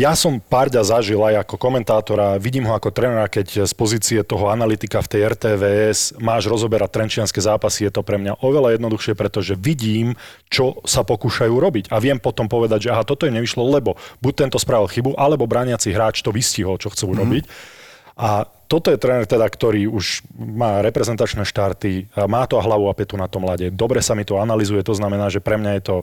D: Ja som Parďa zažil aj ako komentátora, vidím ho ako trénera, keď z pozície toho analytika v tej RTVS máš rozoberať trenčianske zápasy, je to pre mňa oveľa jednoduchšie, pretože vidím, čo sa pokúšajú robiť. A viem potom povedať, že aha, toto im nevyšlo, lebo buď tento spravil chybu, alebo brániaci hráč to vystihol, čo chcú mm-hmm. robiť. A toto je tréner teda, ktorý už má reprezentačné štarty, má to hlavu a petu na tom lade. Dobre sa mi to analizuje, to znamená, že pre mňa je to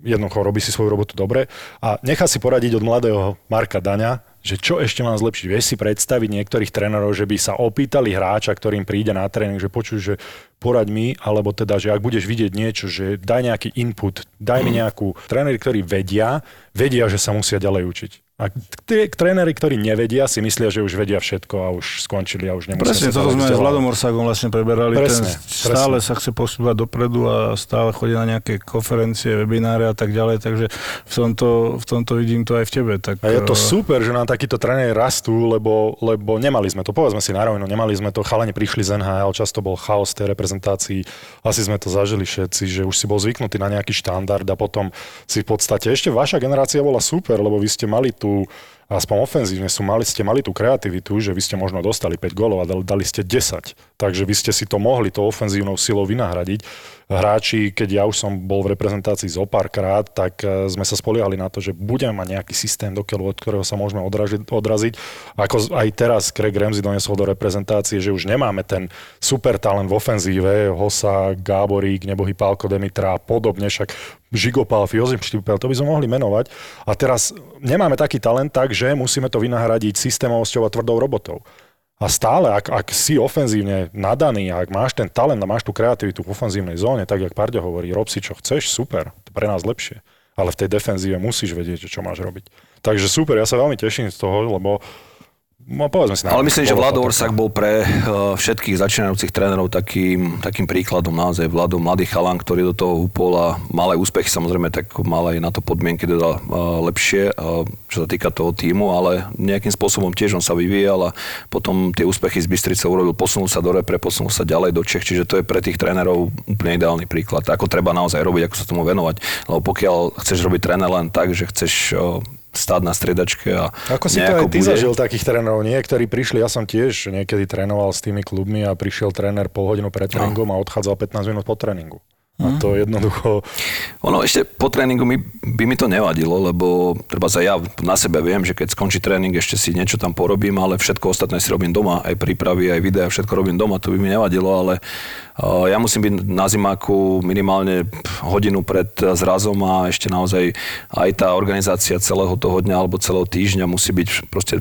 D: jednoducho, robí si svoju robotu dobre a nechá si poradiť od mladého Marka Daňa, že čo ešte mám zlepšiť. Vieš si predstaviť niektorých trénerov, že by sa opýtali hráča, ktorým príde na tréning, že počuj, že poraď mi, alebo teda, že ak budeš vidieť niečo, že daj nejaký input, daj mi nejakú... Tréneri, ktorí vedia, vedia, že sa musia ďalej učiť. A tí tréneri, ktorí nevedia, si myslia, že už vedia všetko a už skončili a už nemusia
C: Presne, toto sme s Vladom Orsagom vlastne preberali.
D: Presne,
C: Ten stále presne. sa chce posúvať dopredu a stále chodí na nejaké konferencie, webináre a tak ďalej, takže v tomto, v tomto vidím to aj v tebe. Tak,
D: a je to eh, super, že nám takíto tréneri rastú, lebo, lebo nemali sme to, povedzme si na rovinu, nemali sme to, chalani prišli z NHL, často bol chaos tej reprezentácii, asi sme to zažili všetci, že už si bol zvyknutý na nejaký štandard a potom si v podstate, ešte vaša generácia bola super, lebo vy ste mali tú aspoň ofenzívne sú mali, ste mali tú kreativitu, že vy ste možno dostali 5 golov a dali, dali ste 10. Takže vy ste si to mohli to ofenzívnou silou vynahradiť hráči, keď ja už som bol v reprezentácii zo párkrát, tak e, sme sa spoliehali na to, že budeme mať nejaký systém, dokiaľ od ktorého sa môžeme odražiť, odraziť. Ako aj teraz Craig Ramsey donesol do reprezentácie, že už nemáme ten super talent v ofenzíve, Hosa, Gáborík, nebohy Pálko Demitra a podobne, však Žigopal, Jozef Štipel, to by sme mohli menovať. A teraz nemáme taký talent, takže musíme to vynahradiť systémovosťou a tvrdou robotou. A stále, ak, ak si ofenzívne nadaný, ak máš ten talent a máš tú kreativitu v ofenzívnej zóne, tak jak Parďo hovorí, rob si čo chceš, super, to pre nás lepšie. Ale v tej defenzíve musíš vedieť, čo máš robiť. Takže super, ja sa veľmi teším z toho, lebo No, povedzme si
B: Ale myslím, že Vlado Orsak bol pre uh, všetkých začínajúcich trénerov takým, takým príkladom naozaj. Vlado, mladý chalan, ktorý do toho upol a mal aj úspechy, samozrejme, tak mal aj na to podmienky teda uh, lepšie, uh, čo sa týka toho týmu, ale nejakým spôsobom tiež on sa vyvíjal a potom tie úspechy z Bystrice urobil, posunul sa do repre, posunul sa ďalej do Čech, čiže to je pre tých trénerov úplne ideálny príklad. Ako treba naozaj robiť, ako sa tomu venovať. Lebo pokiaľ chceš robiť tréner len tak, že chceš stáť na striedačke a
D: Ako si to aj ty bude... zažil takých trénerov? Niektorí prišli, ja som tiež niekedy trénoval s tými klubmi a prišiel tréner pol hodinu pred tréningom no. a odchádzal 15 minút po tréningu. A to jednoducho...
B: Ono ešte po tréningu mi, by mi to nevadilo, lebo treba sa ja na sebe viem, že keď skončí tréning, ešte si niečo tam porobím, ale všetko ostatné si robím doma, aj prípravy, aj videa, všetko robím doma, to by mi nevadilo, ale uh, ja musím byť na zimáku minimálne hodinu pred zrazom a ešte naozaj aj tá organizácia celého toho dňa alebo celého týždňa musí byť proste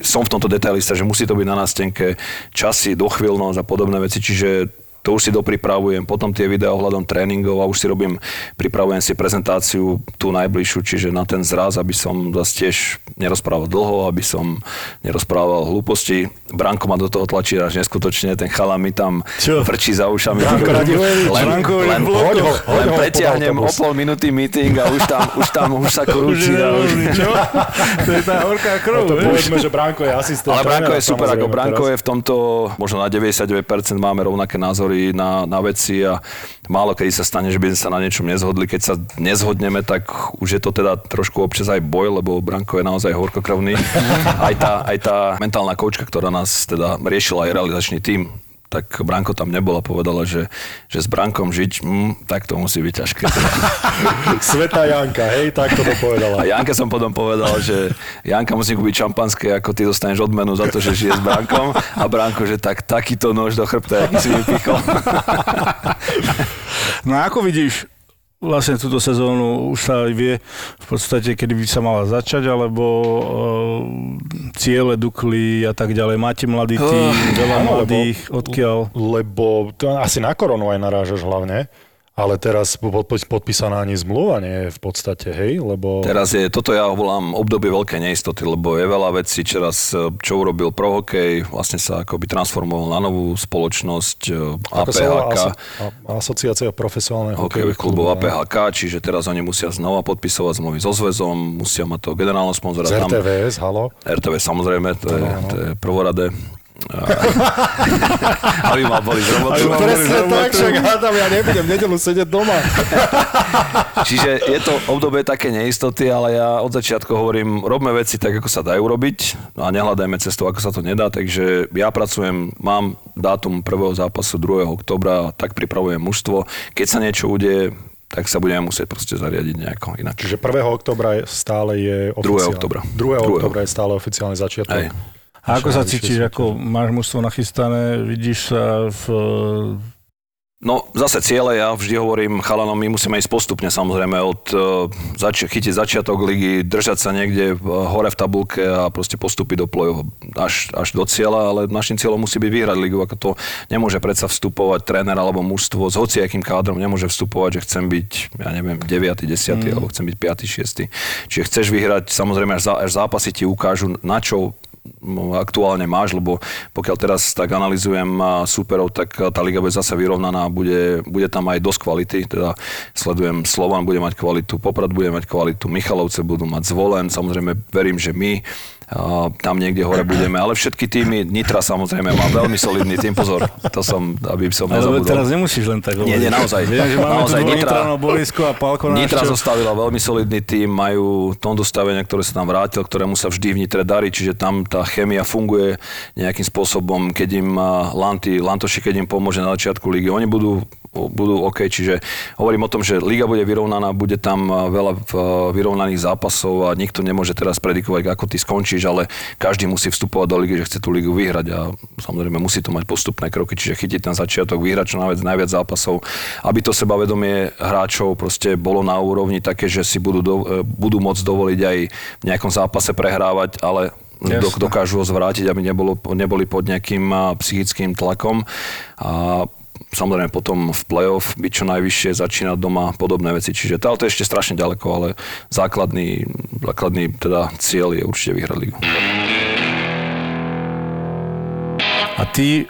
B: som v tomto detailista, že musí to byť na nástenke časy, dochvíľnosť a podobné veci, čiže to už si dopripravujem, potom tie videá ohľadom tréningov a už si robím, pripravujem si prezentáciu tú najbližšiu, čiže na ten zraz, aby som zase tiež nerozprával dlho, aby som nerozprával hlúposti. Branko ma do toho tlačí až neskutočne, ten chala mi tam
C: Čo?
B: frčí za ušami.
D: Branko Radivojevič,
B: len,
C: Branko
B: len,
D: Hoď ho,
B: len pretiahnem o pol minúty meeting a už tam, už tam, už sa
C: Už
B: a už...
C: nervózny, čo? To je tá horká krv,
D: To
C: vieš?
D: povedzme, že Branko je asistent.
B: Ale Branko je super, ako Branko
D: teraz.
B: je v tomto, možno na 99% máme rovnaké názory na, na veci a málo kedy sa stane, že by sme sa na niečom nezhodli. Keď sa nezhodneme, tak už je to teda trošku občas aj boj, lebo Branko je naozaj horkokrvný. aj, tá, aj tá mentálna koučka, ktorá nás teda riešila aj realizačný tím, tak Branko tam nebol a povedala, že, že s Brankom žiť, mm, tak to musí byť ťažké.
D: Sveta Janka, hej, tak to
B: A
D: povedala.
B: Janke som potom povedal, že Janka musí kúpiť šampanské, ako ty dostaneš odmenu za to, že žije s Brankom. A Branko, že tak takýto nož do chrbta, aký si mi pichol.
C: No a ako vidíš vlastne túto sezónu už sa vie v podstate, kedy by sa mala začať, alebo uh, ciele Dukly a tak ďalej. Máte mladý tým, veľa mladých, odkiaľ?
D: Lebo to asi na koronu aj narážaš hlavne, ale teraz pod- pod- podpísaná ani zmluva nie je v podstate, hej, lebo...
B: Teraz je, toto ja volám obdobie veľkej neistoty, lebo je veľa vecí, teraz, čo urobil pro hokej, vlastne sa akoby transformoval na novú spoločnosť eh,
D: Ako
B: APHK.
D: aso- Asociácia profesionálnych
B: hokejových klubov APHK, čiže teraz oni musia znova podpisovať zmluvy so zväzom, musia mať toho generálneho sponzora.
D: Z
B: tam-
D: RTVS, halo?
B: RTV samozrejme, to je,
D: Áno.
B: to je prvoradé. Aby ma boli z roboty.
C: Boli z roboty.
D: hádam, ja nebudem nedelu sedieť doma.
B: Čiže je to obdobie také neistoty, ale ja od začiatku hovorím, robme veci tak, ako sa dajú robiť no a nehľadajme cestu, ako sa to nedá. Takže ja pracujem, mám dátum prvého zápasu 2. oktobra, tak pripravujem mužstvo. Keď sa niečo udeje, tak sa budeme musieť proste zariadiť nejako inak.
D: Čiže 1. oktobra stále je
B: 2.
D: oficiálne.
B: októbra.
D: 2.
B: 2.
D: oktobra je stále oficiálny začiatok.
B: Hej.
C: A ako sa cítiš, ako máš mužstvo nachystané, vidíš sa v...
B: No zase ciele, ja vždy hovorím chalanom, my musíme ísť postupne samozrejme od uh, zači- chytiť začiatok ligy, držať sa niekde uh, hore v tabulke a proste postúpiť do play až, až do cieľa, ale našim cieľom musí byť vyhrať ligu, ako to nemôže predsa vstupovať tréner alebo mužstvo s hociakým kádrom, nemôže vstupovať, že chcem byť, ja neviem, 9., 10. Mm. alebo chcem byť 5., 6. Čiže chceš vyhrať, samozrejme až, zá, až zápasy ti ukážu, na čo aktuálne máš, lebo pokiaľ teraz tak analizujem súperov, tak tá liga bude zase vyrovnaná bude, bude tam aj dosť kvality. Teda sledujem Slovan bude mať kvalitu, Poprad bude mať kvalitu, Michalovce budú mať zvolen, samozrejme verím, že my tam niekde hore budeme, ale všetky týmy, Nitra samozrejme má veľmi solidný tým, pozor, to som, aby som
C: Ale
B: nezabudol.
C: teraz nemusíš len tak hovoriť.
B: Nie, nie, naozaj.
C: Viem, že máme
B: Naozaj,
C: tu
B: Nitra-
C: bolisko a Palko
B: Nitra zostavila veľmi solidný tým, majú Tondu stavenia, ktoré sa tam vrátil, ktorému sa vždy v Nitre darí, čiže tam tá chemia funguje nejakým spôsobom, keď im Lanty, Lantoši, keď im pomôže na začiatku ligy, oni budú budú OK, čiže hovorím o tom, že liga bude vyrovnaná, bude tam a, veľa a, vyrovnaných zápasov a nikto nemôže teraz predikovať, ako ty skončíš, ale každý musí vstupovať do ligy, že chce tú ligu vyhrať a samozrejme musí to mať postupné kroky, čiže chytiť ten začiatok, vyhrať čo najviac, najviac zápasov, aby to sebavedomie hráčov proste bolo na úrovni také, že si budú, do, e, budú môcť dovoliť aj v nejakom zápase prehrávať, ale
C: Jasné.
B: dok- dokážu ho zvrátiť, aby nebolo, neboli pod nejakým psychickým tlakom. A samozrejme potom v play-off byť čo najvyššie, začínať doma, podobné veci. Čiže to, ale to je ešte strašne ďaleko, ale základný, základný teda cieľ je určite vyhrať ligu.
C: A ty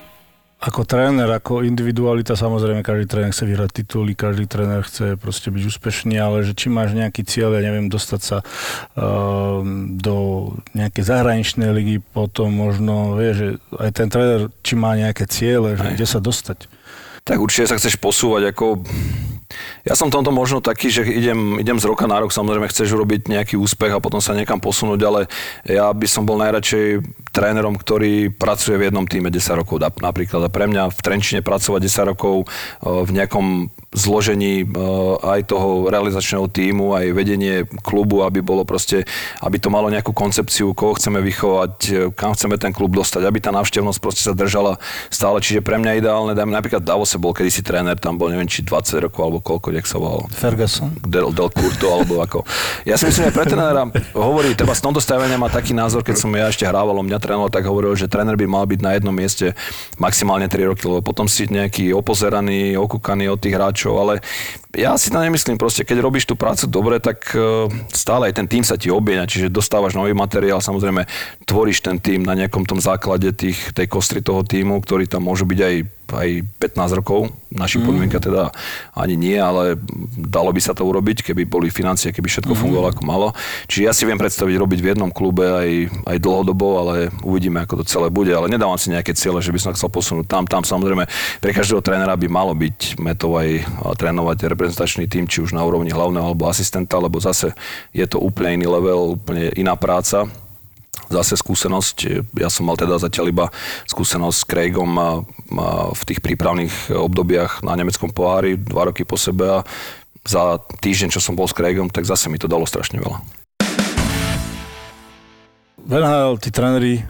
C: ako tréner, ako individualita, samozrejme každý tréner chce vyhrať tituly, každý tréner chce proste byť úspešný, ale že či máš nejaký cieľ, ja neviem, dostať sa uh, do nejakej zahraničnej ligy, potom možno, vieš, že aj ten tréner, či má nejaké ciele, že
B: Aj.
C: kde sa dostať.
B: Tak určite sa chceš posúvať ako... Ja som tomto možno taký, že idem, idem z roka na rok, samozrejme chceš urobiť nejaký úspech a potom sa niekam posunúť, ale ja by som bol najradšej trénerom, ktorý pracuje v jednom týme 10 rokov. Napríklad a pre mňa v Trenčine pracovať 10 rokov e, v nejakom zložení e, aj toho realizačného týmu, aj vedenie klubu, aby bolo proste, aby to malo nejakú koncepciu, koho chceme vychovať, e, kam chceme ten klub dostať, aby tá návštevnosť proste sa držala stále. Čiže pre mňa ideálne, dajme, napríklad Davose bol kedysi tréner, tam bol neviem či 20 rokov alebo koľko, nech sa volal.
C: Ferguson.
B: Del, Del Curto, alebo ako. Ja si myslím, že pre trénera hovorí, treba z tomto stavenia má taký názor, keď som ja ešte hrával, mňa trénoval, tak hovoril, že tréner by mal byť na jednom mieste maximálne 3 roky, lebo potom si nejaký opozeraný, okúkaný od tých hráčov, ale ja si to nemyslím, proste keď robíš tú prácu dobre, tak e, stále aj ten tým sa ti obieňa, čiže dostávaš nový materiál, samozrejme tvoríš ten tým na nejakom tom základe tých, tej kostry toho týmu, ktorý tam môže byť aj aj 15 rokov. Naši mm. podmienka teda ani nie, ale dalo by sa to urobiť, keby boli financie, keby všetko mm. fungovalo ako malo. Čiže ja si viem predstaviť robiť v jednom klube aj, aj dlhodobo, ale uvidíme, ako to celé bude. Ale nedávam si nejaké ciele, že by som chcel posunúť tam. Tam samozrejme pre každého trénera by malo byť metov aj trénovať reprezentačný tým, či už na úrovni hlavného alebo asistenta, lebo zase je to úplne iný level, úplne iná práca zase skúsenosť. Ja som mal teda zatiaľ iba skúsenosť s Craigom v tých prípravných obdobiach na nemeckom pohári, dva roky po sebe a za týždeň, čo som bol s Craigom, tak zase mi to dalo strašne veľa.
C: Veľa tí tréneri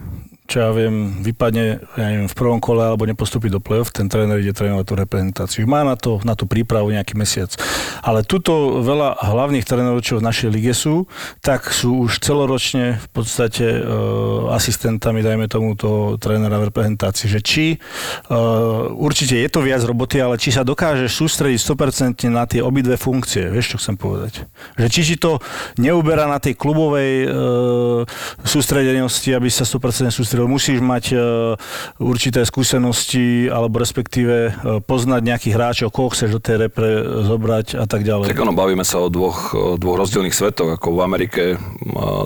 C: čo ja viem, vypadne ja neviem, v prvom kole alebo nepostupí do play-off, ten tréner ide trénovať tú reprezentáciu. Má na to, na tú prípravu nejaký mesiac. Ale tuto veľa hlavných trénerov, čo v našej lige sú, tak sú už celoročne v podstate e, asistentami, dajme tomu, to trénera v reprezentácii. Že či, e, určite je to viac roboty, ale či sa dokáže sústrediť 100% na tie obidve funkcie. Vieš, čo chcem povedať? Že či si to neuberá na tej klubovej e, sústredenosti, aby sa 100% sústredil sústredil, musíš mať e, určité skúsenosti alebo respektíve e, poznať nejakých hráčov, koho chceš do tej repre zobrať a tak ďalej.
B: Tak ono, bavíme sa o dvoch, dvoch rozdielných svetoch, ako v Amerike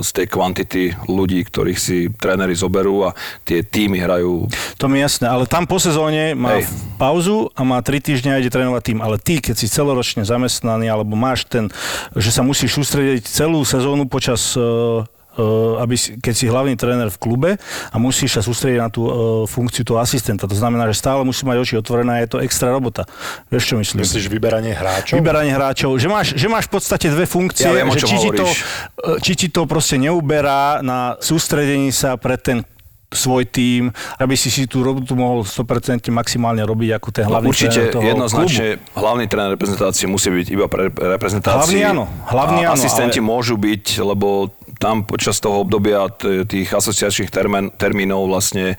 B: z tej kvantity ľudí, ktorých si tréneri zoberú a tie týmy hrajú.
C: To mi jasné, ale tam po sezóne má Hej. pauzu a má tri týždne a ide trénovať tým. Ale ty, keď si celoročne zamestnaný alebo máš ten, že sa musíš sústrediť celú sezónu počas e, aby si, keď si hlavný tréner v klube a musíš sa sústrediť na tú uh, funkciu toho asistenta. To znamená, že stále musí mať oči otvorené a je to extra robota. Vieš, čo myslím?
D: Myslíš vyberanie hráčov?
C: Vyberanie hráčov. Že máš, že máš v podstate dve funkcie,
B: ja viem,
C: že či ti, to, eh, či ti to proste neuberá na sústredení sa pre ten svoj tým, aby si si tú robotu mohol 100% maximálne robiť ako ten hlavný no,
B: určite
C: tréner toho
B: jednoznačne klubu. hlavný tréner reprezentácie musí byť iba pre reprezentáciu.
C: Hlavný áno. Hlavný
B: áno asistenti ale... môžu byť, lebo tam počas toho obdobia tých asociačných termín, termínov vlastne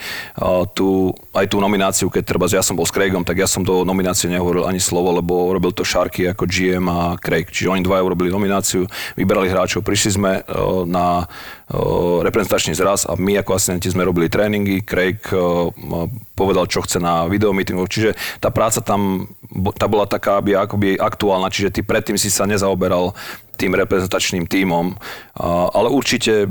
B: tú, aj tú nomináciu, keď treba, ja som bol s Craigom, tak ja som do nominácie nehovoril ani slovo, lebo robil to Sharky ako GM a Craig. Čiže oni dvaja urobili nomináciu, vybrali hráčov, prišli sme uh, na uh, reprezentačný zraz a my ako asistenti sme robili tréningy, Craig uh, povedal, čo chce na videomeetingoch, čiže tá práca tam tá bola taká aby akoby aktuálna, čiže ty predtým si sa nezaoberal tým reprezentačným tímom, ale určite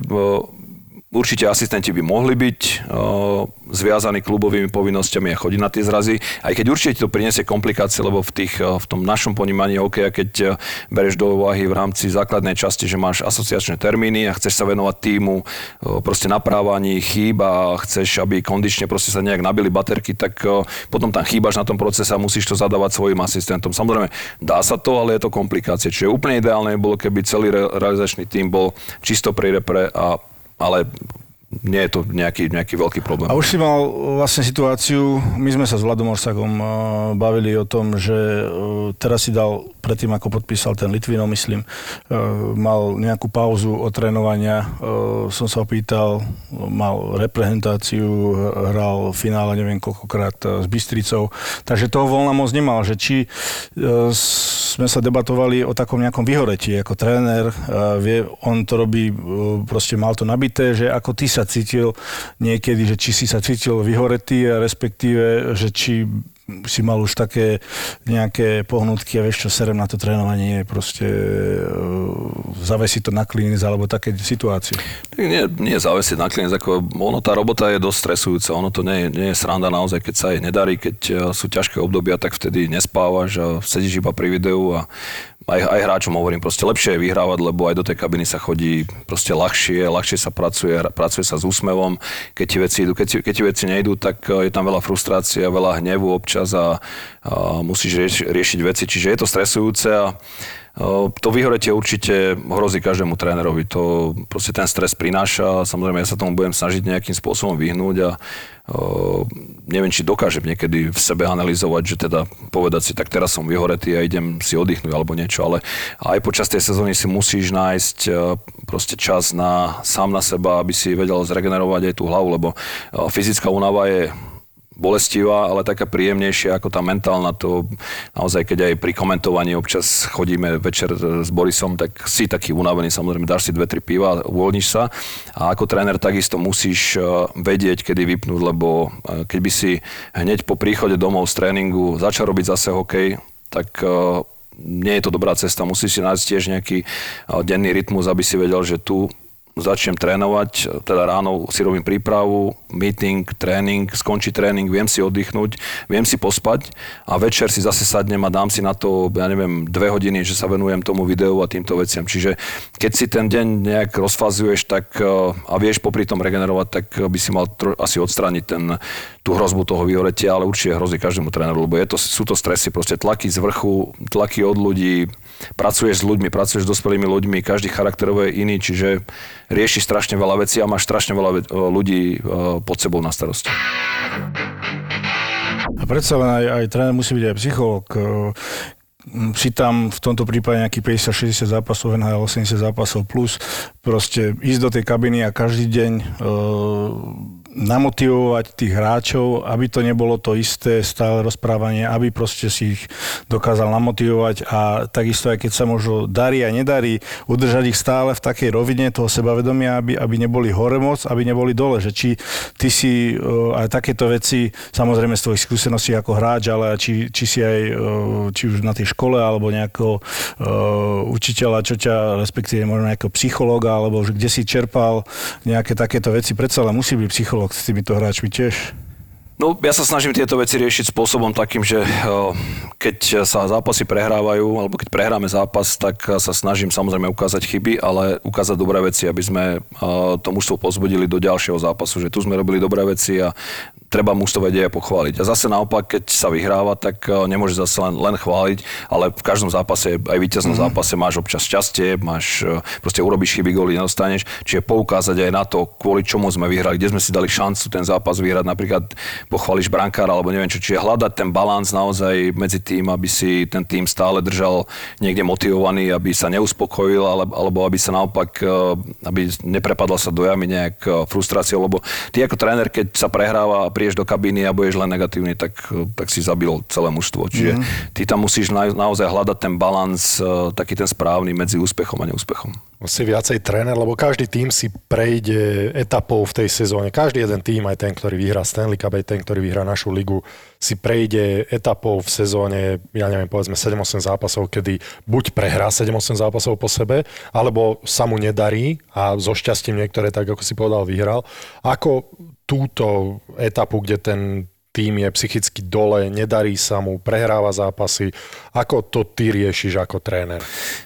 B: Určite asistenti by mohli byť uh, zviazaní klubovými povinnosťami a chodiť na tie zrazy, aj keď určite to priniesie komplikácie, lebo v, tých, v tom našom ponímaní OK, a keď bereš do úvahy v rámci základnej časti, že máš asociačné termíny a chceš sa venovať týmu uh, proste naprávaní chýb a chceš, aby kondične proste sa nejak nabili baterky, tak uh, potom tam chýbaš na tom procese a musíš to zadávať svojim asistentom. Samozrejme, dá sa to, ale je to komplikácie. Čiže úplne ideálne bolo, keby celý re- realizačný tým bol čisto pri repre a ale nie je to nejaký, nejaký veľký problém.
C: A už si mal vlastne situáciu, my sme sa s Vladom Orsakom uh, bavili o tom, že uh, teraz si dal, predtým ako podpísal ten Litvino, myslím, uh, mal nejakú pauzu od trénovania, som sa opýtal, mal reprezentáciu, hral v finále neviem koľkokrát s Bystricou, takže toho voľna moc nemal, že či sme sa debatovali o takom nejakom vyhoretí ako tréner, vie, on to robí, proste mal to nabité, že ako ty sa cítil niekedy, že či si sa cítil vyhoretý, respektíve, že či si mal už také nejaké pohnutky a vieš čo, serem na to trénovanie, proste uh, zavesiť to na klinic alebo také situácie.
B: Nie, nie zavesiť na klinic, ako ono, tá robota je dosť stresujúca, ono to nie, nie je sranda naozaj, keď sa jej nedarí, keď uh, sú ťažké obdobia, tak vtedy nespávaš a sedíš iba pri videu a aj, aj hráčom hovorím, proste lepšie je vyhrávať, lebo aj do tej kabiny sa chodí proste ľahšie, ľahšie sa pracuje, pracuje sa s úsmevom, keď ti veci idú, keď keď ti veci nejdú, tak e, je tam veľa frustrácie, veľa hnevu občas a, a musíš rieši, riešiť veci, čiže je to stresujúce a to vyhoretie určite hrozí každému trénerovi. To proste ten stres prináša. Samozrejme, ja sa tomu budem snažiť nejakým spôsobom vyhnúť a uh, neviem, či dokážem niekedy v sebe analyzovať, že teda povedať si, tak teraz som vyhoretý a idem si oddychnúť alebo niečo, ale aj počas tej sezóny si musíš nájsť uh, proste čas na, sám na seba, aby si vedel zregenerovať aj tú hlavu, lebo uh, fyzická únava je bolestivá, ale taká príjemnejšia ako tá mentálna. To naozaj, keď aj pri komentovaní občas chodíme večer s Borisom, tak si taký unavený, samozrejme dáš si dve, tri piva, uvoľníš sa. A ako tréner takisto musíš e, vedieť, kedy vypnúť, lebo e, keď by si hneď po príchode domov z tréningu začal robiť zase hokej, tak e, nie je to dobrá cesta. Musíš si nájsť tiež nejaký denný rytmus, aby si vedel, že tu začnem trénovať, teda ráno si robím prípravu, meeting, tréning, skončí tréning, viem si oddychnúť, viem si pospať a večer si zase sadnem a dám si na to, ja neviem, dve hodiny, že sa venujem tomu videu a týmto veciam. Čiže keď si ten deň nejak rozfazuješ tak, eh, a vieš popri tom regenerovať, tak by si mal tro, asi odstrániť ten, tú hrozbu toho vyhoretia, ale určite hrozí každému tréneru, lebo je to, sú to stresy, proste tlaky z vrchu, tlaky od ľudí, pracuješ s ľuďmi, pracuješ s dospelými ľuďmi, každý charakterovo je iný, čiže rieši strašne veľa vecí a máš strašne veľa e, ľudí e, pod sebou na starosti.
C: A predsa len aj, aj tréner musí byť aj psychológ. E, si tam v tomto prípade nejaký 50-60 zápasov, NHL 80 zápasov plus, proste ísť do tej kabiny a každý deň namotivovať tých hráčov, aby to nebolo to isté stále rozprávanie, aby proste si ich dokázal namotivovať a takisto aj keď sa možno darí a nedarí, udržať ich stále v takej rovine toho sebavedomia, aby, aby neboli hore moc, aby neboli dole. Že či ty si uh, aj takéto veci, samozrejme z tvojich skúseností ako hráč, ale či, či si aj uh, či už na tej škole alebo nejakého uh, učiteľa, čo ťa, respektíve možno nejakého psychológa, alebo že kde si čerpal nejaké takéto veci, predsa len musí byť psychológ dialog s týmito hráčmi tiež?
B: No, ja sa snažím tieto veci riešiť spôsobom takým, že keď sa zápasy prehrávajú, alebo keď prehráme zápas, tak sa snažím samozrejme ukázať chyby, ale ukázať dobré veci, aby sme to mužstvo pozbudili do ďalšieho zápasu, že tu sme robili dobré veci a treba mužstvo vedieť a pochváliť. A zase naopak, keď sa vyhráva, tak e, nemôže zase len, len chváliť, ale v každom zápase, aj víťaznom mm. zápase máš občas šťastie, máš, e, proste urobíš chyby, góly nedostaneš, čiže poukázať aj na to, kvôli čomu sme vyhrali, kde sme si dali šancu ten zápas vyhrať, napríklad pochváliš brankára alebo neviem čo, čiže hľadať ten balans naozaj medzi tým, aby si ten tým stále držal niekde motivovaný, aby sa neuspokojil, alebo aby sa naopak, e, aby neprepadla sa do jamy nejak frustráciou, lebo ty ako tréner, keď sa prehráva prídeš do kabíny a budeš len negatívny, tak, tak si zabil celé mužstvo. Čiže mm. ty tam musíš na, naozaj hľadať ten balans, e, taký ten správny medzi úspechom a neúspechom.
D: Si viacej tréner, lebo každý tým si prejde etapou v tej sezóne. Každý jeden tým, aj ten, ktorý vyhrá Stanley Cup, aj ten, ktorý vyhrá našu ligu, si prejde etapou v sezóne, ja neviem, povedzme 7-8 zápasov, kedy buď prehrá 7-8 zápasov po sebe, alebo sa mu nedarí a so šťastím niektoré, tak ako si povedal, vyhral. Ako túto etapu, kde ten tým je psychicky dole, nedarí sa mu, prehráva zápasy. Ako to ty riešiš ako tréner?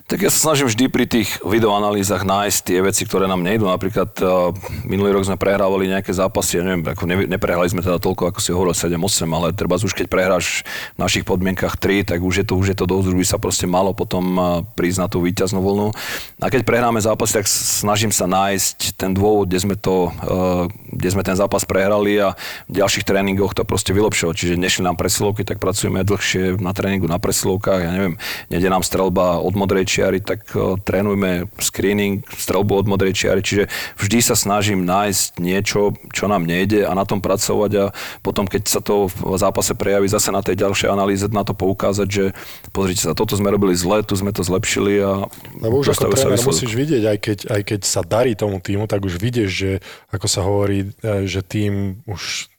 B: Tak ja sa snažím vždy pri tých videoanalýzach nájsť tie veci, ktoré nám nejdú. Napríklad uh, minulý rok sme prehrávali nejaké zápasy, ja neviem, ako ne, neprehrali sme teda toľko, ako si hovoril, 7-8, ale treba už keď prehráš v našich podmienkach 3, tak už je to, už je to dosť, už by sa proste malo potom uh, prísť na tú víťaznú vlnu. A keď prehráme zápasy, tak snažím sa nájsť ten dôvod, kde sme, to, uh, kde sme ten zápas prehrali a v ďalších tréningoch to proste proste vylepšovať. Čiže nešli nám presilovky, tak pracujeme dlhšie na tréningu na presilovkách. Ja neviem, nede nám strelba od modrej čiary, tak uh, trénujeme screening, strelbu od modrej čiary. Čiže vždy sa snažím nájsť niečo, čo nám nejde a na tom pracovať a potom, keď sa to v zápase prejaví zase na tej ďalšej analýze, na to poukázať, že pozrite sa, toto sme robili zle, tu sme to zlepšili a
D: Lebo už ako tréner musíš vidieť, aj keď, aj keď sa darí tomu týmu, tak už vidieš, že ako sa hovorí, e, že tým už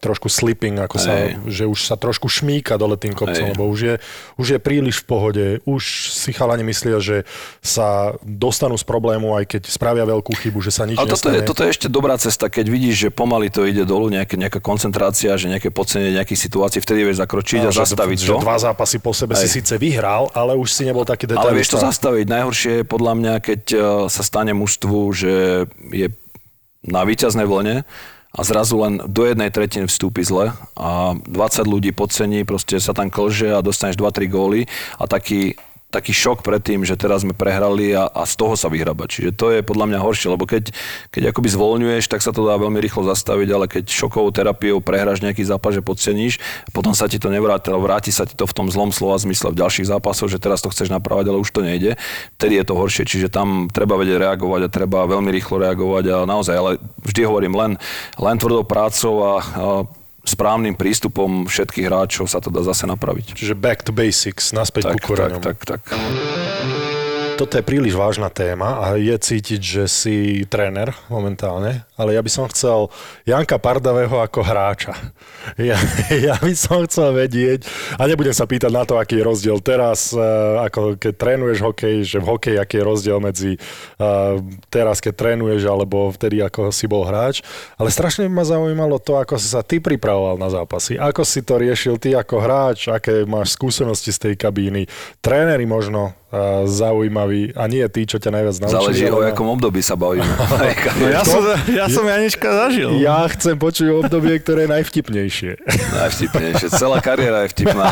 D: trošku slipping, ako sa, že už sa trošku šmíka dole tým kopcom,
B: Hej.
D: lebo už je, už je príliš v pohode. Už si chalani myslia, že sa dostanú z problému, aj keď spravia veľkú chybu, že sa nič
B: Ale toto je,
D: nestane.
B: toto je ešte dobrá cesta, keď vidíš, že pomaly to ide dolu, nejaké, nejaká koncentrácia, že nejaké podcenenie nejakých situácií, vtedy vieš zakročiť a
D: že,
B: zastaviť
D: že
B: to.
D: dva zápasy po sebe si
B: Hej.
D: síce vyhral, ale už si nebol taký detailista.
B: Ale vieš to zastaviť. Najhoršie je podľa mňa, keď eh, sa stane mužstvu, že je na víťaznej vlne a zrazu len do jednej tretiny vstúpi zle a 20 ľudí podcení, proste sa tam klže a dostaneš 2-3 góly a taký taký šok pred tým, že teraz sme prehrali a, a z toho sa vyhrabať. Čiže to je podľa mňa horšie, lebo keď, keď akoby zvolňuješ, tak sa to dá veľmi rýchlo zastaviť, ale keď šokovou terapiou prehráš nejaký zápas, že podceníš, potom sa ti to nevráti, alebo vráti sa ti to v tom zlom slova zmysle v ďalších zápasoch, že teraz to chceš napravať, ale už to nejde. Vtedy je to horšie, čiže tam treba vedieť reagovať a treba veľmi rýchlo reagovať a naozaj, ale vždy hovorím len, len tvrdou prácou a, a správnym prístupom všetkých hráčov sa to dá zase napraviť.
D: Čiže back to basics, naspäť
B: Tak,
D: ku koreňom.
B: tak, tak, tak.
D: Toto je príliš vážna téma a je cítiť, že si tréner momentálne, ale ja by som chcel Janka Pardavého ako hráča. Ja, ja by som chcel vedieť, a nebudem sa pýtať na to, aký je rozdiel teraz, eh, ako keď trénuješ hokej, že v hokeji aký je rozdiel medzi eh, teraz, keď trénuješ, alebo vtedy, ako si bol hráč, ale strašne ma zaujímalo to, ako si sa ty pripravoval na zápasy, ako si to riešil ty ako hráč, aké máš skúsenosti z tej kabíny, tréneri možno zaujímaví a nie tí, čo ťa najviac naučili.
B: Záleží o
D: ale-
B: akom období sa bavíme.
C: No ja, som, ja som Janička zažil.
D: Ja chcem počuť obdobie, ktoré je najvtipnejšie.
B: Najvtipnejšie. Celá kariéra je vtipná.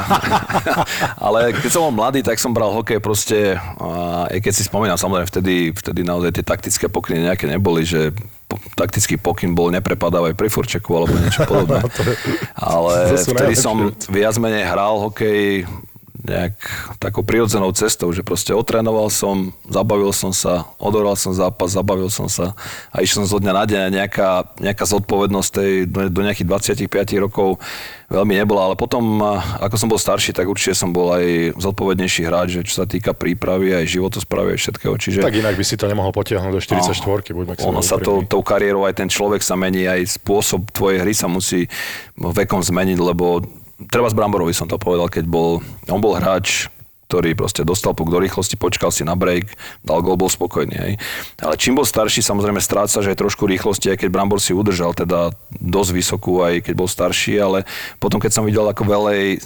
B: Ale keď som bol mladý, tak som bral hokej proste, a aj keď si spomínam, samozrejme vtedy, vtedy naozaj tie taktické pokyny nejaké neboli, že taktický pokyn bol neprepadávaj pri furčeku alebo niečo podobné. Ale vtedy som viac menej hral hokej nejak takou prirodzenou cestou, že proste otrénoval som, zabavil som sa, odohral som zápas, zabavil som sa a išiel som zo dňa na deň nejaká, nejaká zodpovednosť tej, do, do nejakých 25 rokov veľmi nebola, ale potom, ako som bol starší, tak určite som bol aj zodpovednejší hráč, že čo sa týka prípravy, aj životosprávy, aj všetkého. Čiže
D: Tak inak by si to nemohol potiahnuť do 44 buďme k sebe
B: ono sa to,
D: úprimní.
B: tou kariérou aj ten človek sa mení, aj spôsob tvojej hry sa musí vekom zmeniť, lebo treba z Bramborovi som to povedal, keď bol, on bol hráč, ktorý proste dostal puk do rýchlosti, počkal si na break, dal gol, bol spokojný. Hej. Ale čím bol starší, samozrejme stráca, že aj trošku rýchlosti, aj keď Brambor si udržal teda dosť vysokú, aj keď bol starší, ale potom, keď som videl, ako Velej eh,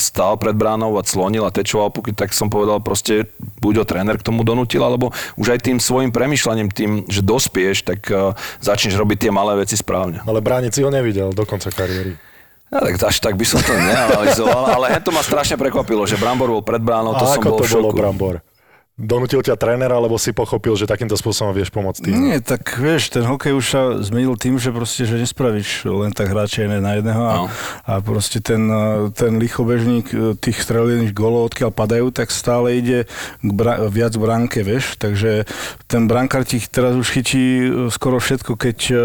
B: stál pred bránou a clonil a tečoval puky, tak som povedal proste, buď ho tréner k tomu donutil, alebo už aj tým svojim premyšľaním, tým, že dospieš, tak eh, začneš robiť tie malé veci správne.
D: Ale brániť si ho nevidel do konca kariéry.
B: Ja, tak až tak by som to neanalizoval, ale to ma strašne prekvapilo, že Brambor bol pred bránou, to
D: a
B: som bol
D: to
B: v šoku.
D: bolo, Brambor? Donútil ťa tréner, alebo si pochopil, že takýmto spôsobom vieš pomôcť tým?
C: Nie, tak vieš, ten hokej už sa zmenil tým, že proste, že nespravíš len tak hráče jeden na jedného a,
B: No.
C: a proste ten, ten lichobežník eh, tých strelených golov, odkiaľ padajú, tak stále ide k bra- viac bránke, vieš, takže ten brankár ti teraz už chytí eh, skoro všetko, keď, eh,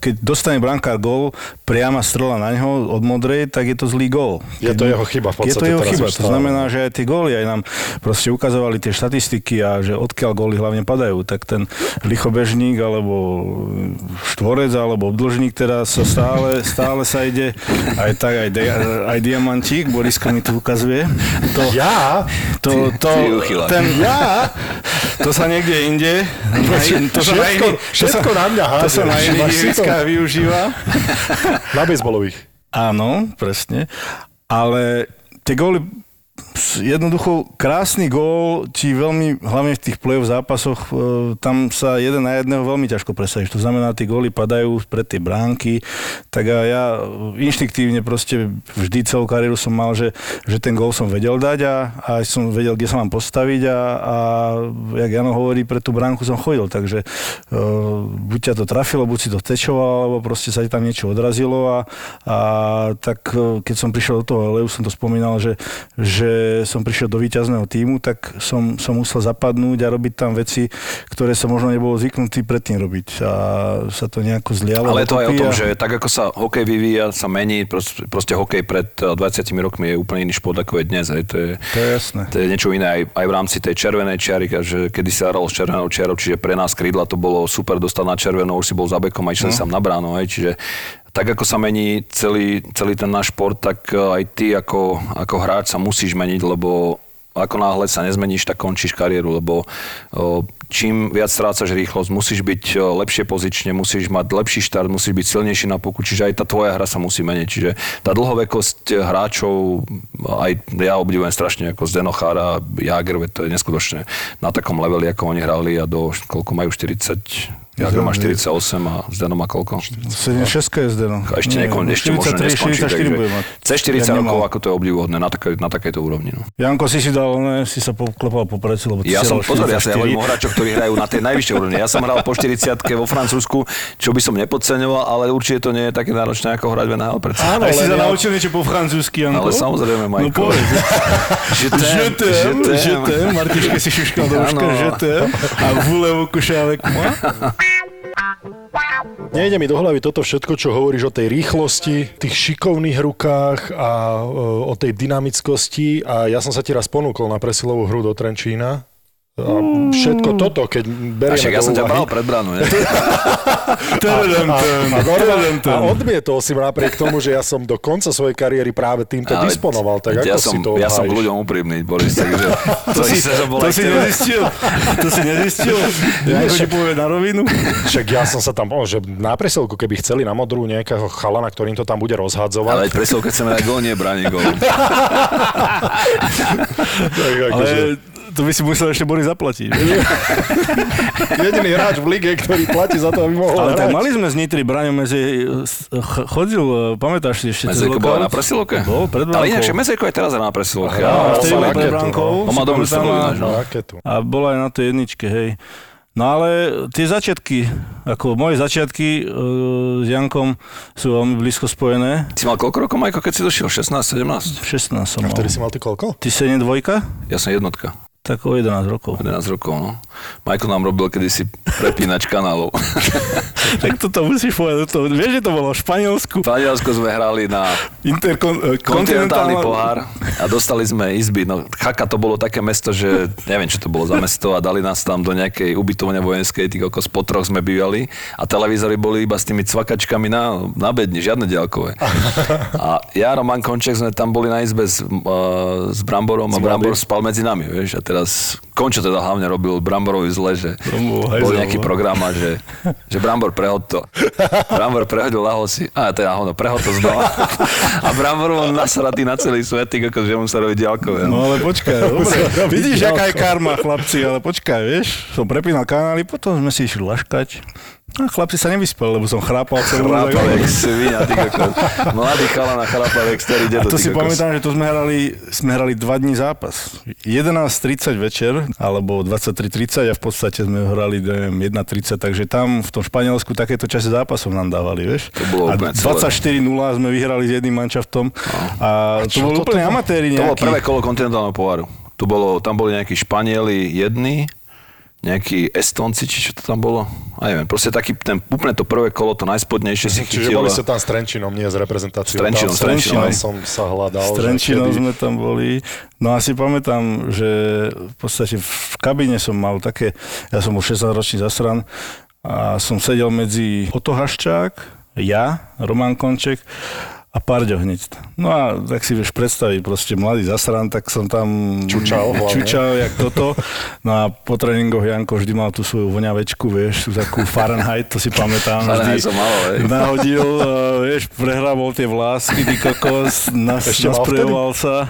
C: keď dostane brankár gól, priama strela na ňo od modrej, tak je to zlý gól.
D: Je to jeho chyba v
C: Je to
D: podstate
C: jeho
D: teraz
C: chyba, to znamená, že aj tie góly aj nám proste ukazovali tie štatistiky a že odkiaľ góly hlavne padajú, tak ten lichobežník alebo štvorec alebo obdĺžník teraz sa stále, stále sa ide aj tak, aj, di- aj diamantík, Borisko mi tu ukazuje. To,
D: Ja?
C: to, to,
B: ty uchyláš.
C: ten, ja? To sa niekde inde. Na, to sa na
D: Všetko,
C: iný- to sa-
D: všetko na mňa
C: To sa na iných využíva.
D: Na baseballových.
C: Áno, presne. Ale tie góly jednoducho krásny gól ti veľmi, hlavne v tých play-off zápasoch, e, tam sa jeden na jedného veľmi ťažko presadíš. To znamená, tí góly padajú pred tie bránky, tak a ja inštiktívne proste vždy celú kariéru som mal, že, že ten gól som vedel dať a, a som vedel, kde sa mám postaviť a, a jak Jano hovorí, pre tú bránku som chodil, takže uh, buď ťa to trafilo, buď si to tečoval, alebo proste sa ti tam niečo odrazilo a, a tak e, keď som prišiel do toho LEU, som to spomínal, že, že som prišiel do víťazného týmu, tak som, som musel zapadnúť a robiť tam veci, ktoré som možno nebol zvyknutý predtým robiť a sa to nejako zlialo.
B: Ale je to aj o tom,
C: a-
B: že tak ako sa hokej vyvíja, sa mení, proste, proste hokej pred eh, 20 rokmi je úplne iný šport ako je dnes. Hej. To, je,
C: To je jasné.
B: to je niečo iné aj, aj v rámci tej červenej čiary, že kedy sa hralo s červenou čiarou, čiže pre nás krídla to bolo super dostať na červenú, už si bol za bekom a išiel
C: No.
B: tam na bránu, hej. čiže tak ako sa mení celý, celý ten náš šport, tak e, aj ty ako, ako hráč sa musíš meniť, lebo ako náhle sa nezmeníš, tak končíš kariéru, lebo o, čím viac strácaš rýchlosť, musíš byť o, lepšie pozične, musíš mať lepší štart, musíš byť silnejší na puku, čiže aj tá tvoja hra sa musí meniť. Čiže tá dlhovekosť hráčov, aj ja obdivujem strašne ako Zdeno Chára, Jager, to je neskutočné na takom leveli, ako oni hrali a do, koľko majú, 40, Jager má 48 a Zdeno má koľko?
C: 76 je Zdeno.
B: A ešte niekon, ešte možno
C: 43,
B: neskončí.
C: 44 bude mať.
B: Cez 40
C: Jak
B: rokov, ako to je obdivuhodné na, takej, na takejto úrovni. No.
C: Janko si si dal, ne, si sa poklepal po preci, lebo
B: Ja
C: si
B: som, pozor, ja sa
C: 44.
B: hovorím o hráčoch, ktorí hrajú na tej najvyššej úrovni. Ja som hral po 40 vo Francúzsku, čo by som nepodceňoval, ale určite to nie je také náročné, ako hrať v NHL.
C: Áno, Aj si sa
D: ja-
C: naučil niečo po francúzsky, Janko?
B: Ale samozrejme,
C: No
B: Majko.
C: povedz.
B: Že
C: Je t'aime,
B: že
C: je t'aime, Martiške si šuškal do uška, t'aime, a coucher avec moi?
D: Nejde mi do hlavy toto všetko, čo hovoríš o tej rýchlosti, tých šikovných rukách a e, o tej dynamickosti a ja som sa ti raz ponúkol na presilovú hru do Trenčína. A všetko toto, keď berieme
B: však ja som ťa bral pred bránu,
D: a, odmietol si ma napriek tomu, že ja som do konca svojej kariéry práve týmto
B: Ale
D: disponoval. Tak
B: ja
D: ako
B: som,
D: si to
B: ja som k ľuďom úprimný, Boris, takže to, si, to, bol
C: To
B: aj
C: si nezistil? To si nezistil? Povie na rovinu?
D: Však ja som sa tam, že na presilku, keby chceli na modrú nejakého chalana, ktorým to tam bude rozhadzovať.
B: Ale keď chceme dať gól, nie bráni gól.
D: tak, akože,
C: Ale to by si musel ešte Boris zaplatiť.
D: jediný hráč v lige, ktorý platí za to, aby mohol
C: Ale tak mali sme z Nitry, Braňo medzi ch- chodil, e, pamätáš si ešte
B: Mezejko bol na presilovke?
C: Bol, pred
B: Ale inak, Mezejko je teraz na presilovke.
D: Á,
C: A
B: ale-
C: vtedy bol pred bránkou.
B: no. On má
C: si
B: dobrú strelu
C: a-
B: no.
C: A bola aj na tej jedničke, hej. No ale tie začiatky, ako moje začiatky e, s Jankom sú veľmi blízko spojené.
B: Si mal koľko rokov, Majko, keď si došiel? 16, 17?
C: 16 som
D: A
C: mal.
D: vtedy si mal ty koľko?
C: Ty 7 dvojka?
B: Ja som jednotka.
C: Tak o 11 rokov.
B: 11 rokov, no. Majko nám robil kedysi prepínač kanálov.
C: tak toto musíš povedať. To, vieš, že to bolo v Španielsku.
B: V Španielsku sme hrali na
C: Interkon, e,
B: kontinentálny
C: kontinentálna-
B: pohár a dostali sme izby. No, Chaka to bolo také mesto, že neviem, čo to bolo za mesto a dali nás tam do nejakej ubytovne vojenskej, tých okos po troch sme bývali a televízory boli iba s tými cvakačkami na, na bedni, žiadne diaľkové. A ja, Roman Konček, sme tam boli na izbe s, uh, s Bramborom a Brambor spal medzi nami, vieš, a teraz Končo teda hlavne robil Bramborovi zle, že bol
C: hajzel,
B: nejaký
C: no.
B: program a že, že Brambor prehod to. Brambor prehodil, lahol si, a teda hovno, prehod to znova. A Brambor bol nasratý na celý svet, ty kokos, že mu sa robí diaľkové.
C: No ale počkaj, dobre. Vidíš, aká je karma, chlapci, ale počkaj, vieš, som prepínal kanály, potom sme si išli laškať. A chlapci sa nevyspeli, lebo som chrápal celú.
B: Chrápal, jak svinia, ty kokos. Mladý chalán a chrápal, jak starý
C: A
B: dedo,
C: to
B: ty
C: si
B: kokos.
C: pamätám, že to sme hrali, sme hrali dva dní zápas. 11.30 večer, alebo 23.30 a v podstate sme hrali neviem, 1.30, takže tam v tom Španielsku takéto časy zápasov nám dávali, vieš.
B: To bolo
C: a
B: úplne celé.
C: 24-0 sme vyhrali s jedným manšaftom. A, to
D: čo
C: boli úplne amatéri
B: To bolo prvé kolo kontinentálneho poháru. Tu bolo, tam boli nejakí Španieli jedni, nejakí Estonci, či čo to tam bolo? A neviem, proste taký, ten, úplne to prvé kolo, to najspodnejšie si
D: Čiže
B: chytil.
D: boli ste tam s Trenčinom, nie s reprezentáciou.
B: S Trenčinom,
D: Tam
B: s Trenčinom.
D: Som sa hľadal.
C: S
D: že
C: Trenčinou
D: kedy-
C: sme tam boli. No a si pamätám, že v podstate v kabíne som mal také, ja som bol 16 ročný zasran a som sedel medzi Oto Haščák, ja, Roman Konček a Parďo hneď. No a tak si vieš predstaviť, proste mladý zasran, tak som tam
D: Čučal hlavne.
C: čučal jak toto. No a po tréningoch Janko vždy mal tú svoju voňavečku, vieš, tú takú Fahrenheit, to si pamätám.
B: Fahrenheit
C: vždy
B: som mal, hej.
C: nahodil, vieš, prehrával tie vlásky, ty kokos, nas, nasprejoval sa.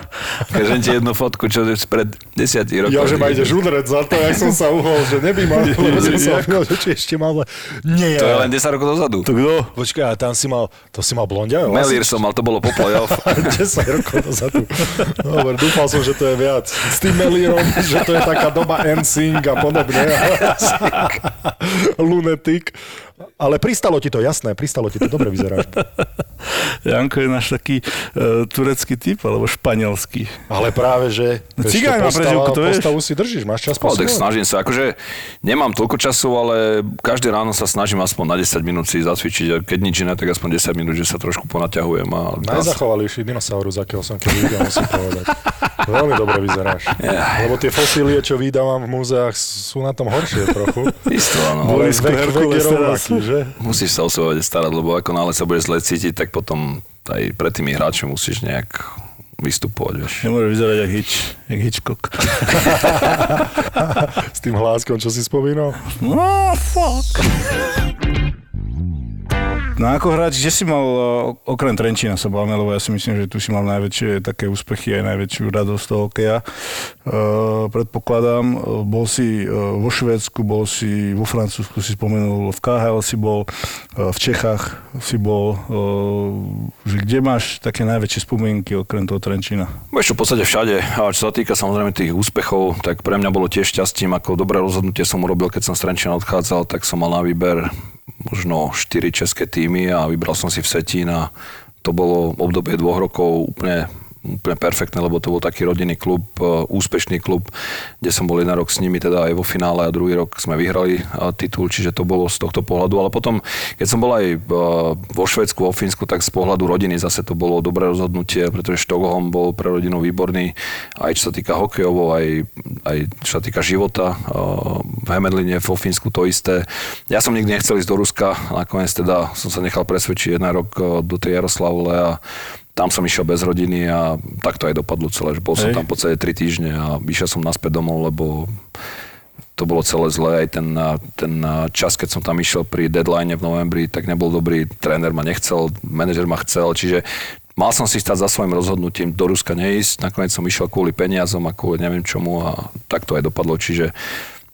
B: Kažem ti jednu fotku, čo je spred desiatich rokov.
D: Ja, že ma ideš udreť za to, jak som sa uhol, že neby mal, lebo som sa uhol, že či ešte mal... Nie,
B: To je len 10 rokov dozadu.
C: To kto?
D: Počkaj, a tam si mal, to si mal blondiavé
B: Melír som mal, to bolo po play-off.
D: 10 rokov dozadu. Dobre, dúfal som, že to je viac. S tým Melírom, že to je taká doba NSYNC a podobne. Lunetik. Ale pristalo ti to, jasné, pristalo ti to, dobre vyzeráš.
C: Janko je náš taký uh, turecký typ, alebo španielský.
D: Ale práve, že...
C: No, cigáň má prezivku, to vieš.
D: Postavu si držíš, máš čas
B: No, tak snažím sa, akože nemám toľko času, ale každé ráno sa snažím aspoň na 10 minút si zacvičiť a keď nič iné, tak aspoň 10 minút, že sa trošku ponaťahujem. A
D: Najzachovalejší dinosaurus, akého som kedy videl, musím povedať. Veľmi dobre vyzeráš.
B: Ja.
D: Lebo tie fosílie, čo vydávam v múzeách, sú na tom horšie trochu.
B: Isto, áno.
C: Herkules teraz
D: rovnaký. musíš, že?
B: Musíš sa o seba starať, lebo ako náhle sa budeš zle cítiť, tak potom aj pred tými hráčmi musíš nejak vystupovať, vieš.
C: Nemôže vyzerať jak, Hitch, jak Hitchcock.
D: S tým hláskom, čo si spomínal?
C: No, fuck. No ako hráč, kde si mal, eh, okrem Trenčína sa bavíme, lebo ja si myslím, že tu si mal najväčšie také úspechy aj najväčšiu radosť toho hokeja. Uh, predpokladám, eh, bol si vo Švédsku, bol si vo Francúzsku, si spomenul, v KHL si bol, v Čechách si bol. Uh, že kde máš také najväčšie spomienky okrem toho Trenčína?
B: Vieš čo, v podstate všade. A čo sa týka samozrejme tých úspechov, tak pre mňa bolo tiež šťastím, ako dobré rozhodnutie som urobil, keď som z Trenčína odchádzal, tak som mal na výber možno 4 české týmy a vybral som si v Setín a to bolo obdobie dvoch rokov úplne úplne perfektné, lebo to bol taký rodinný klub, e, úspešný klub, kde som bol jeden rok s nimi, teda aj vo finále a druhý rok sme vyhrali e, titul, čiže to bolo z tohto pohľadu. Ale potom, keď som bol aj e, vo Švedsku, vo Fínsku, tak z pohľadu rodiny zase to bolo dobré rozhodnutie, pretože Štokholm bol pre rodinu výborný, aj čo sa týka hokejovou, aj, aj čo sa týka života. V Hemedline, vo Fínsku to isté. Ja som nikdy nechcel ísť do Ruska, nakoniec teda som sa nechal presvedčiť jeden rok do tej Jaroslavle a tam som išiel bez rodiny a tak to aj dopadlo celé, že bol som tam po celé 3 týždne a išiel som naspäť domov, lebo to bolo celé zlé, aj ten, ten čas, keď som tam išiel pri deadline v novembri, tak nebol dobrý, tréner ma nechcel, manažer ma chcel, čiže mal som si stať za svojim rozhodnutím do Ruska neísť, nakoniec som išiel kvôli peniazom a kvôli neviem čomu a tak to aj dopadlo, čiže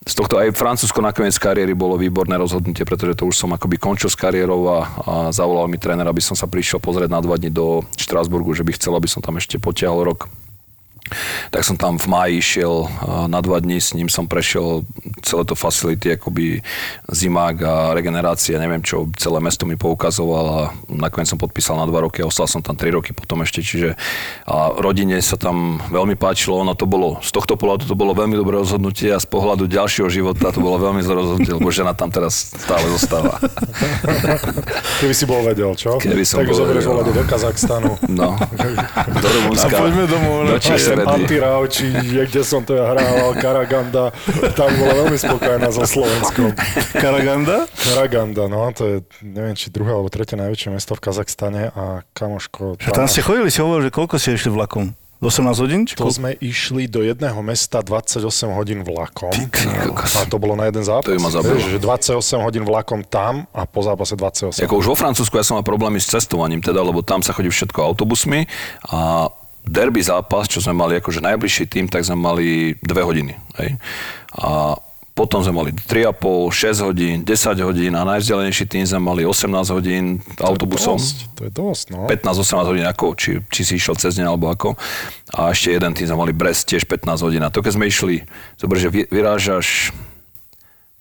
B: z tohto aj Francúzsko nakoniec kariéry bolo výborné rozhodnutie, pretože to už som akoby končil s kariérou a, a zavolal mi tréner, aby som sa prišiel pozrieť na dva dní do Štrásburgu, že by chcel, aby som tam ešte potiahol rok tak som tam v máji išiel na dva dní, s ním som prešiel celé to facility, akoby zimák a regenerácia, neviem čo, celé mesto mi poukazoval a nakoniec som podpísal na dva roky a ostal som tam tri roky potom ešte, čiže a rodine sa tam veľmi páčilo, ono to bolo, z tohto pohľadu to bolo veľmi dobré rozhodnutie a z pohľadu ďalšieho života to bolo veľmi zlé rozhodnutie, lebo žena tam teraz stále zostáva.
D: Keby si bol vedel, čo?
B: Keby som
D: tak
B: bol
D: zoberieš
B: vedel,
D: do Kazachstanu.
B: No, do Rumunska.
C: A poďme domov.
B: Do Čísredy.
D: Antirau, či kde som to ja hrával, Karaganda, tam bola veľmi spokojná so Slovenskom.
C: Karaganda?
D: Karaganda, no, to je, neviem, či druhé alebo tretie najväčšie mesto v Kazachstane a kamoško...
C: Že tam ste chodili, si hovoril, že koľko ste išli vlakom? 18 hodín? Či
D: To sme išli do jedného mesta 28 hodín vlakom. A to bolo na jeden zápas.
B: To by ma zabilo.
D: Vieš, že 28 hodín vlakom tam a po zápase 28.
B: Ako už vo Francúzsku ja som mal problémy s cestovaním, teda, lebo tam sa chodí všetko autobusmi a derby zápas, čo sme mali akože najbližší tým, tak sme mali 2 hodiny. Hej? A potom sme mali 3,5, 6 hodín, 10 hodín a najvzdialenejší tým sme mali 18 hodín autobusom.
D: To je dosť, to je dosť no.
B: 15-18 hodín ako, či, či si išiel cez deň alebo ako. A ešte jeden tým sme mali Brest, tiež 15 hodín. A to keď sme išli, zober, že vy- vyrážaš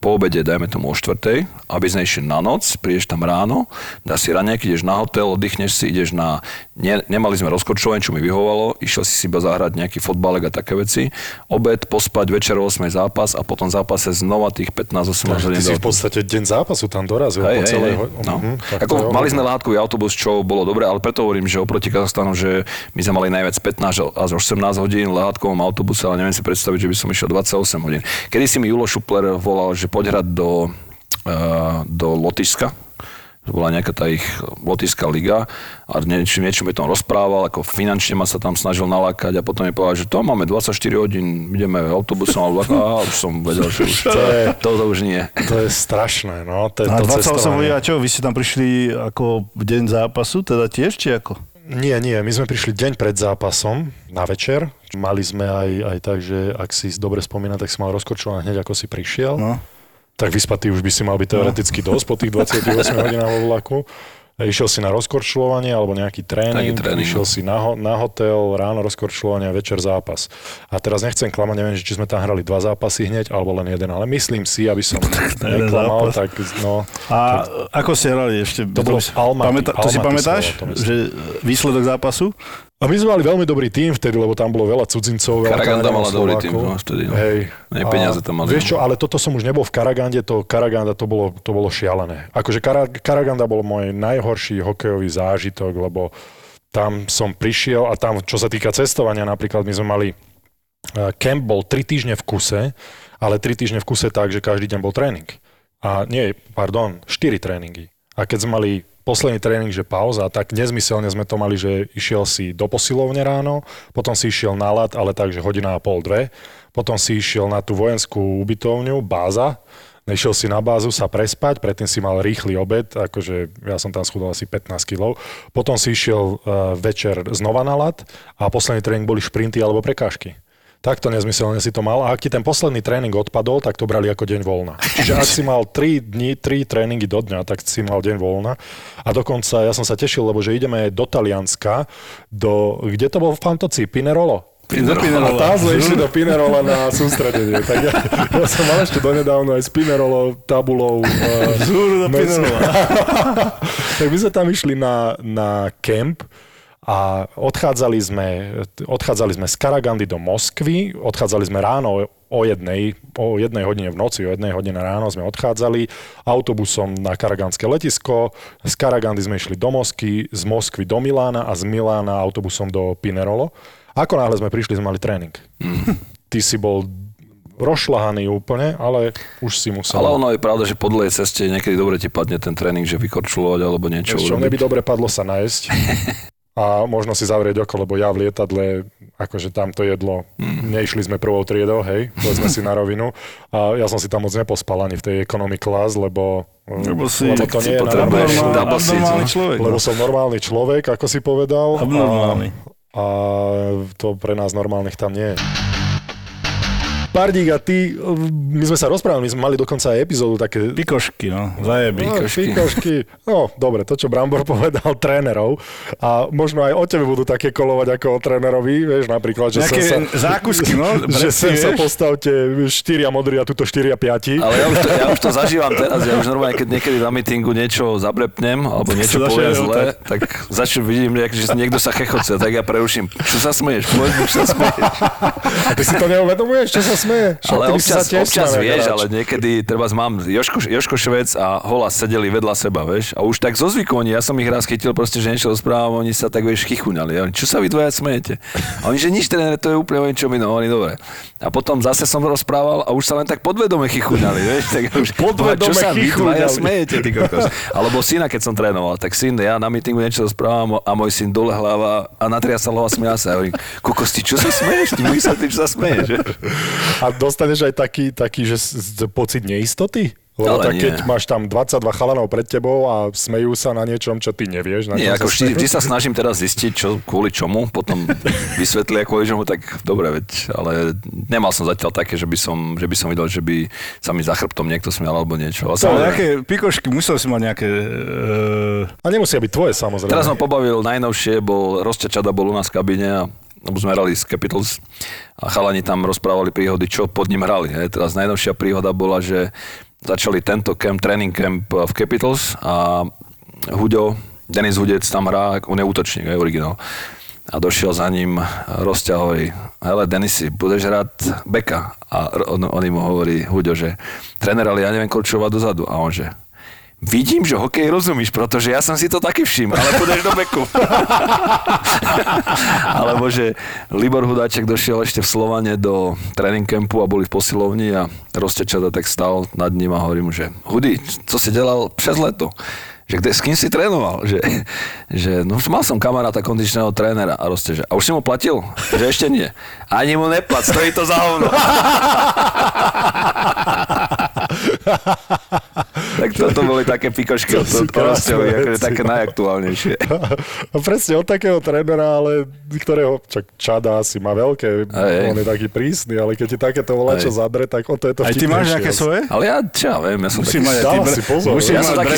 B: po obede, dajme tomu o štvrtej, aby sme išli na noc, prídeš tam ráno, dáš si raňajky, ideš na hotel, oddychneš si, ideš na... Ne, nemali sme rozkočovanie, čo mi vyhovalo, išiel si si iba zahrať nejaký fotbalek a také veci, obed, pospať, večer o 8 zápas a potom zápase znova tých 15-18 hodín.
D: Ty si v podstate deň zápasu tam dorazil po
B: Hej, hej,
D: celej...
B: hej.
D: ho-
B: No.
D: Mhm,
B: Ako, mali sme látkový autobus, čo bolo dobré, ale preto hovorím, že oproti Kazachstanu, že my sme mali najviac 15 až 18 hodín v lehátkovom autobuse, ale neviem si predstaviť, že by som išiel 28 hodín. Kedy si mi Julo Šupler volal, že poď hrať do, uh, do Lotyšska, bola nejaká tá ich lotická liga a niečo, niečo mi tam rozprával, ako finančne ma sa tam snažil nalákať a potom mi povedal, že to máme 24 hodín, ideme autobusom alebo a už som vedel, že už to, je, to, to už nie.
D: To je strašné, no. To je
C: A
D: to
C: 28
D: cestovanie.
C: hodín, a čo, vy ste tam prišli ako deň zápasu, teda tiež, či ako?
D: Nie, nie, my sme prišli deň pred zápasom na večer. Mali sme aj, aj tak, že ak si dobre spomína, tak si mal rozkočované hneď ako si prišiel.
C: No.
D: Tak vyspatý už by si mal byť teoreticky dosť po tých 28 hodinách vo vlaku. Išiel si na rozkorčľovanie alebo nejaký tréning,
B: tréning,
D: išiel
B: no.
D: si na, ho- na hotel, ráno rozkorčľovanie, večer zápas. A teraz nechcem klamať, neviem, že či sme tam hrali dva zápasy hneď, alebo len jeden, ale myslím si, aby som neklamal, tak no,
C: A ako ste hrali ešte?
D: To bolo Almaty.
C: Pamätá, to si pamätáš?
D: to.
C: Že výsledok zápasu?
D: A my sme mali veľmi dobrý tým vtedy, lebo tam bolo veľa cudzincov. Veľa
B: Karaganda mala dobrý tým, no, vtedy, no.
D: Hej. A
B: peniaze tam mali,
D: Vieš
B: no.
D: čo, ale toto som už nebol v Karagande, to Karaganda to bolo, to bolo šialené. Akože Kara, Karaganda bol môj najhorší hokejový zážitok, lebo tam som prišiel a tam, čo sa týka cestovania, napríklad my sme mali camp bol 3 týždne v kuse, ale 3 týždne v kuse tak, že každý deň bol tréning. A nie, pardon, 4 tréningy. A keď sme mali posledný tréning, že pauza, tak nezmyselne sme to mali, že išiel si do posilovne ráno, potom si išiel na lat, ale tak, že hodina a pol, dve, potom si išiel na tú vojenskú ubytovňu, báza, nešiel si na bázu sa prespať, predtým si mal rýchly obed, akože ja som tam schudol asi 15 kg, potom si išiel uh, večer znova na lat a posledný tréning boli šprinty alebo prekážky. Takto nezmyselne si to mal a ak ti ten posledný tréning odpadol, tak to brali ako deň voľna. Čiže ak si mal 3 dní, 3 tréningy do dňa, tak si mal deň voľna. A dokonca ja som sa tešil, lebo že ideme do Talianska, do, kde to bol v Fantoci? Pinerolo?
C: Pinerolo.
D: A tam sme išli do Pinerola na sústredenie. Tak ja, ja som mal ešte donedávno aj s Pinerolo tabulou.
C: Zúru do Pinerola.
D: tak my sme tam išli na, na kemp a odchádzali sme, odchádzali sme z Karagandy do Moskvy, odchádzali sme ráno o jednej, o jednej hodine v noci, o jednej hodine ráno sme odchádzali autobusom na Karagandské letisko, z Karagandy sme išli do Moskvy, z Moskvy do Milána a z Milána autobusom do Pinerolo. Ako náhle sme prišli, sme mali tréning. Mm. Ty si bol rozšlahaný úplne, ale už si musel.
B: Ale ono je pravda, že po dlhej ceste niekedy dobre ti padne ten tréning, že vykorčulovať alebo niečo
D: Čo, mne by dobre padlo sa nájsť. a možno si zavrieť oko, lebo ja v lietadle, akože tam to jedlo, mm. neišli sme prvou triedou, hej, povedzme si na rovinu. A ja som si tam moc nepospal ani v tej economy class, lebo,
C: lebo, si,
D: lebo to nie je na
C: normálny človek.
D: Lebo som normálny človek, ako si povedal.
C: Abnormálny.
D: A, a to pre nás normálnych tam nie je. Pardík a ty, my sme sa rozprávali, my sme mali dokonca aj epizódu také...
C: Pikošky, no, zajeby.
D: No, pikošky. No, dobre, to, čo Brambor povedal trénerov. A možno aj o tebe budú také kolovať ako o trénerovi, vieš, napríklad, že
C: Nejaké
D: sem
C: sa... zákusky, no.
D: že sem sa postavte štyria modrí a tuto štyria piati.
B: Ale ja už, to, ja už to zažívam teraz, ja už normálne, keď niekedy na meetingu niečo zabrepnem, alebo niečo poviem zle, tak začnem vidím, že niekto sa chechoce, tak ja preruším. Čo sa smeješ? Povedz čo sa smeješ.
D: A ty si to neuvedomuješ, čo sa smeje.
B: ale občas, občas vieš, hráč. ale niekedy treba mám Joško, Joško Švec a Hola sedeli vedľa seba, vieš. A už tak zo zvyku oni, ja som ich raz chytil proste, že niečo rozprávam, oni sa tak vieš chychuňali. Ja, čo sa vy dvoja smejete? A oni, že nič tréner, to je úplne o ničom inom. Oni, dobre. A potom zase som rozprával a už sa len tak podvedome chychuňali, vieš. Tak už,
D: podvedome
B: čo sa vy dvaja smejete, ty kokos. Alebo syna, keď som trénoval, tak syn, ja na meetingu niečo rozprávam a môj syn dole hlava a natriasal hlava smial sa. A hovorím, kokos, ty čo sa smeješ? Ty sa, ty čo sa smeješ?
D: A dostaneš aj taký, taký že pocit neistoty? Lebo tak keď máš tam 22 chalanov pred tebou a smejú sa na niečom, čo ty nevieš. Na
B: nie, ako vždy, vždy sa snažím teraz zistiť, čo, kvôli čomu, potom vysvetlia kvôli čomu, tak dobre, veď, ale nemal som zatiaľ také, že by som, že by som videl, že by sa mi za chrbtom niekto smial alebo niečo. Ale
C: to, nejaké pikošky, musel si mať nejaké...
D: Uh... A nemusia byť tvoje, samozrejme.
B: Teraz som pobavil, najnovšie bol, Rosťačada bol u nás v kabine a lebo sme hrali s Capitals a chalani tam rozprávali príhody, čo pod ním hrali. Hej. Teraz najnovšia príhoda bola, že začali tento camp, training camp v Capitals a Huďo, Denis Hudec tam hrá, on je útočník, je originál. A došiel za ním Rosťa hovorí, hele Denisi, budeš hrať beka. A on, on im hovorí Huďo, že tréner, ale ja neviem korčovať dozadu. A on že, Vidím, že hokej rozumíš, pretože ja som si to taky všimol, ale pôjdeš do beku. Alebo že Libor Hudáček došiel ešte v Slovane do tréning campu a boli v posilovni a Rostečada tak stal nad ním a hovorím že Hudy, co si delal přes leto? Že kde, s kým si trénoval? Že, že no, mal som kamaráta kondičného trénera a roste, že, a už si mu platil? Že ešte nie. Ani mu neplat, stojí to za hovno. tak toto boli také pikošky od Rosťovi, akože také najaktuálnejšie.
D: A presne od takého trénera, ale ktorého čak Čada asi má veľké, aj, on je taký prísny, ale keď ti takéto volá čo zadre, tak o to je to
C: Aj ty máš nejaké svoje?
B: Ale ja, čo ja viem, ja som
C: Musím
B: taký...
C: Mať,
D: ty, si pozor.
C: Musím
B: ja som taký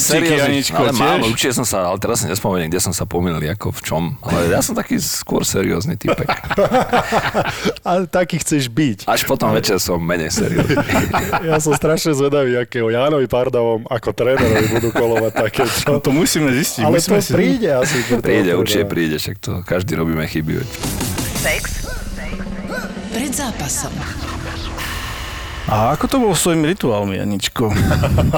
B: seriózny, ale
C: tiež.
B: mám, určite som sa, ale teraz si nespomeniem, kde som sa pomýlil, ako v čom. Ale ja som taký skôr seriózny typek.
D: ale taký chceš byť.
B: Až potom večer som menej seriózny.
D: ja som strašne zvedavý, akého Jánovi Pardavom ako trénerovi budú kolovať také. Čo...
C: No to musíme zistiť.
D: Ale
C: musíme
D: to si... príde asi.
B: Príde, určite príde, však to každý robíme chyby.
A: Sex pred zápasom.
C: A ako to bolo s svojimi rituálmi, Aničko?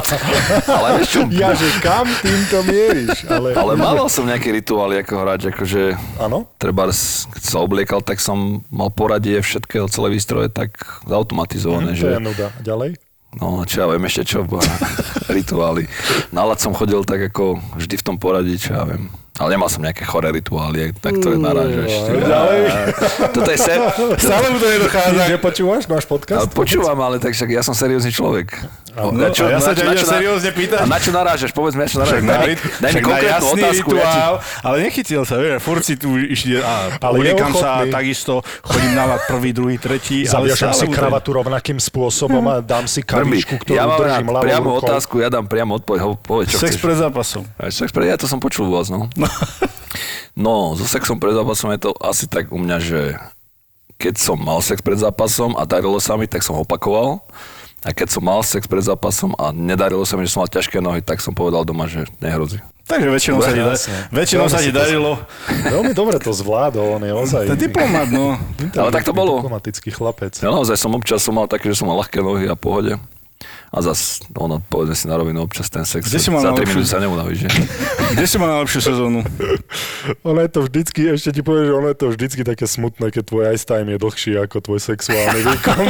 B: ale vieš čo?
D: Ja, že kam týmto mieríš? Ale,
B: ale mal som nejaký rituál ako hráč, akože
D: Áno?
B: treba, keď sa obliekal, tak som mal poradie všetkého, celé výstroje tak zautomatizované.
D: Mm,
B: že...
D: to je nuda. Ďalej?
B: No, čo ja viem ešte čo, rituály. Na som chodil tak ako vždy v tom poradí, čo ja viem. Ale nemal som nejaké choré rituály, tak ktoré narážaš. ty.
C: ďalej.
B: Toto je ser...
C: Stále mu to nedochádza.
D: Nepočúvaš náš podcast?
B: Ale počúvam, ale tak však ja som seriózny človek.
C: No, a ja sa ťa
B: na-
C: seriózne pýtať.
B: A na čo narážaš? Povedz mi, na čo narážaš.
C: na,
B: Daj mi- Daj mi
C: na
B: konkrétnu
C: jasný
B: otázku. Ja ti...
C: rituál, ale nechytil sa, vieš, furt si tu išli a
D: Ale je
C: unikam sa
D: ochotný.
C: takisto, chodím na prvý, druhý, tretí, ale
D: Zaviažem si kravatu rovnakým spôsobom a dám si kavičku, ktorú
B: ja mám
D: držím ľavou
B: priamu
D: rukou.
B: otázku, ja dám priamo odpoveď. Ho- Povedz, čo
C: Sex
B: chceš.
C: pred zápasom.
B: Sex pred, ja to som počul vás, no. No, so sexom pred zápasom je to asi tak u mňa, že keď som mal sex pred zápasom a darilo sa mi, tak som opakoval. A keď som mal sex pred zápasom a nedarilo sa mi, že som mal ťažké nohy, tak som povedal doma, že nehrozí.
C: Takže väčšinou sa ti, da- väčšinou sa
D: Veľmi
C: ti darilo.
D: Veľmi dobre to zvládol, on je ozaj...
C: To je diplomat, no.
B: Ale tak to bolo.
D: Diplomatický chlapec.
B: Ja naozaj som občas som mal také, že som mal ľahké nohy a pohode. A zas, ono, povedzme si na rovinu, občas ten sex
C: Kde si mal
B: za 3
C: najlepšiu-
B: minúty sa neunavíš, že?
C: Kde si mal najlepšiu sezónu?
D: Ono je to vždycky, ešte ti poviem, že ono je to vždycky také smutné, keď tvoj ice time je dlhší ako tvoj sexuálny výkon.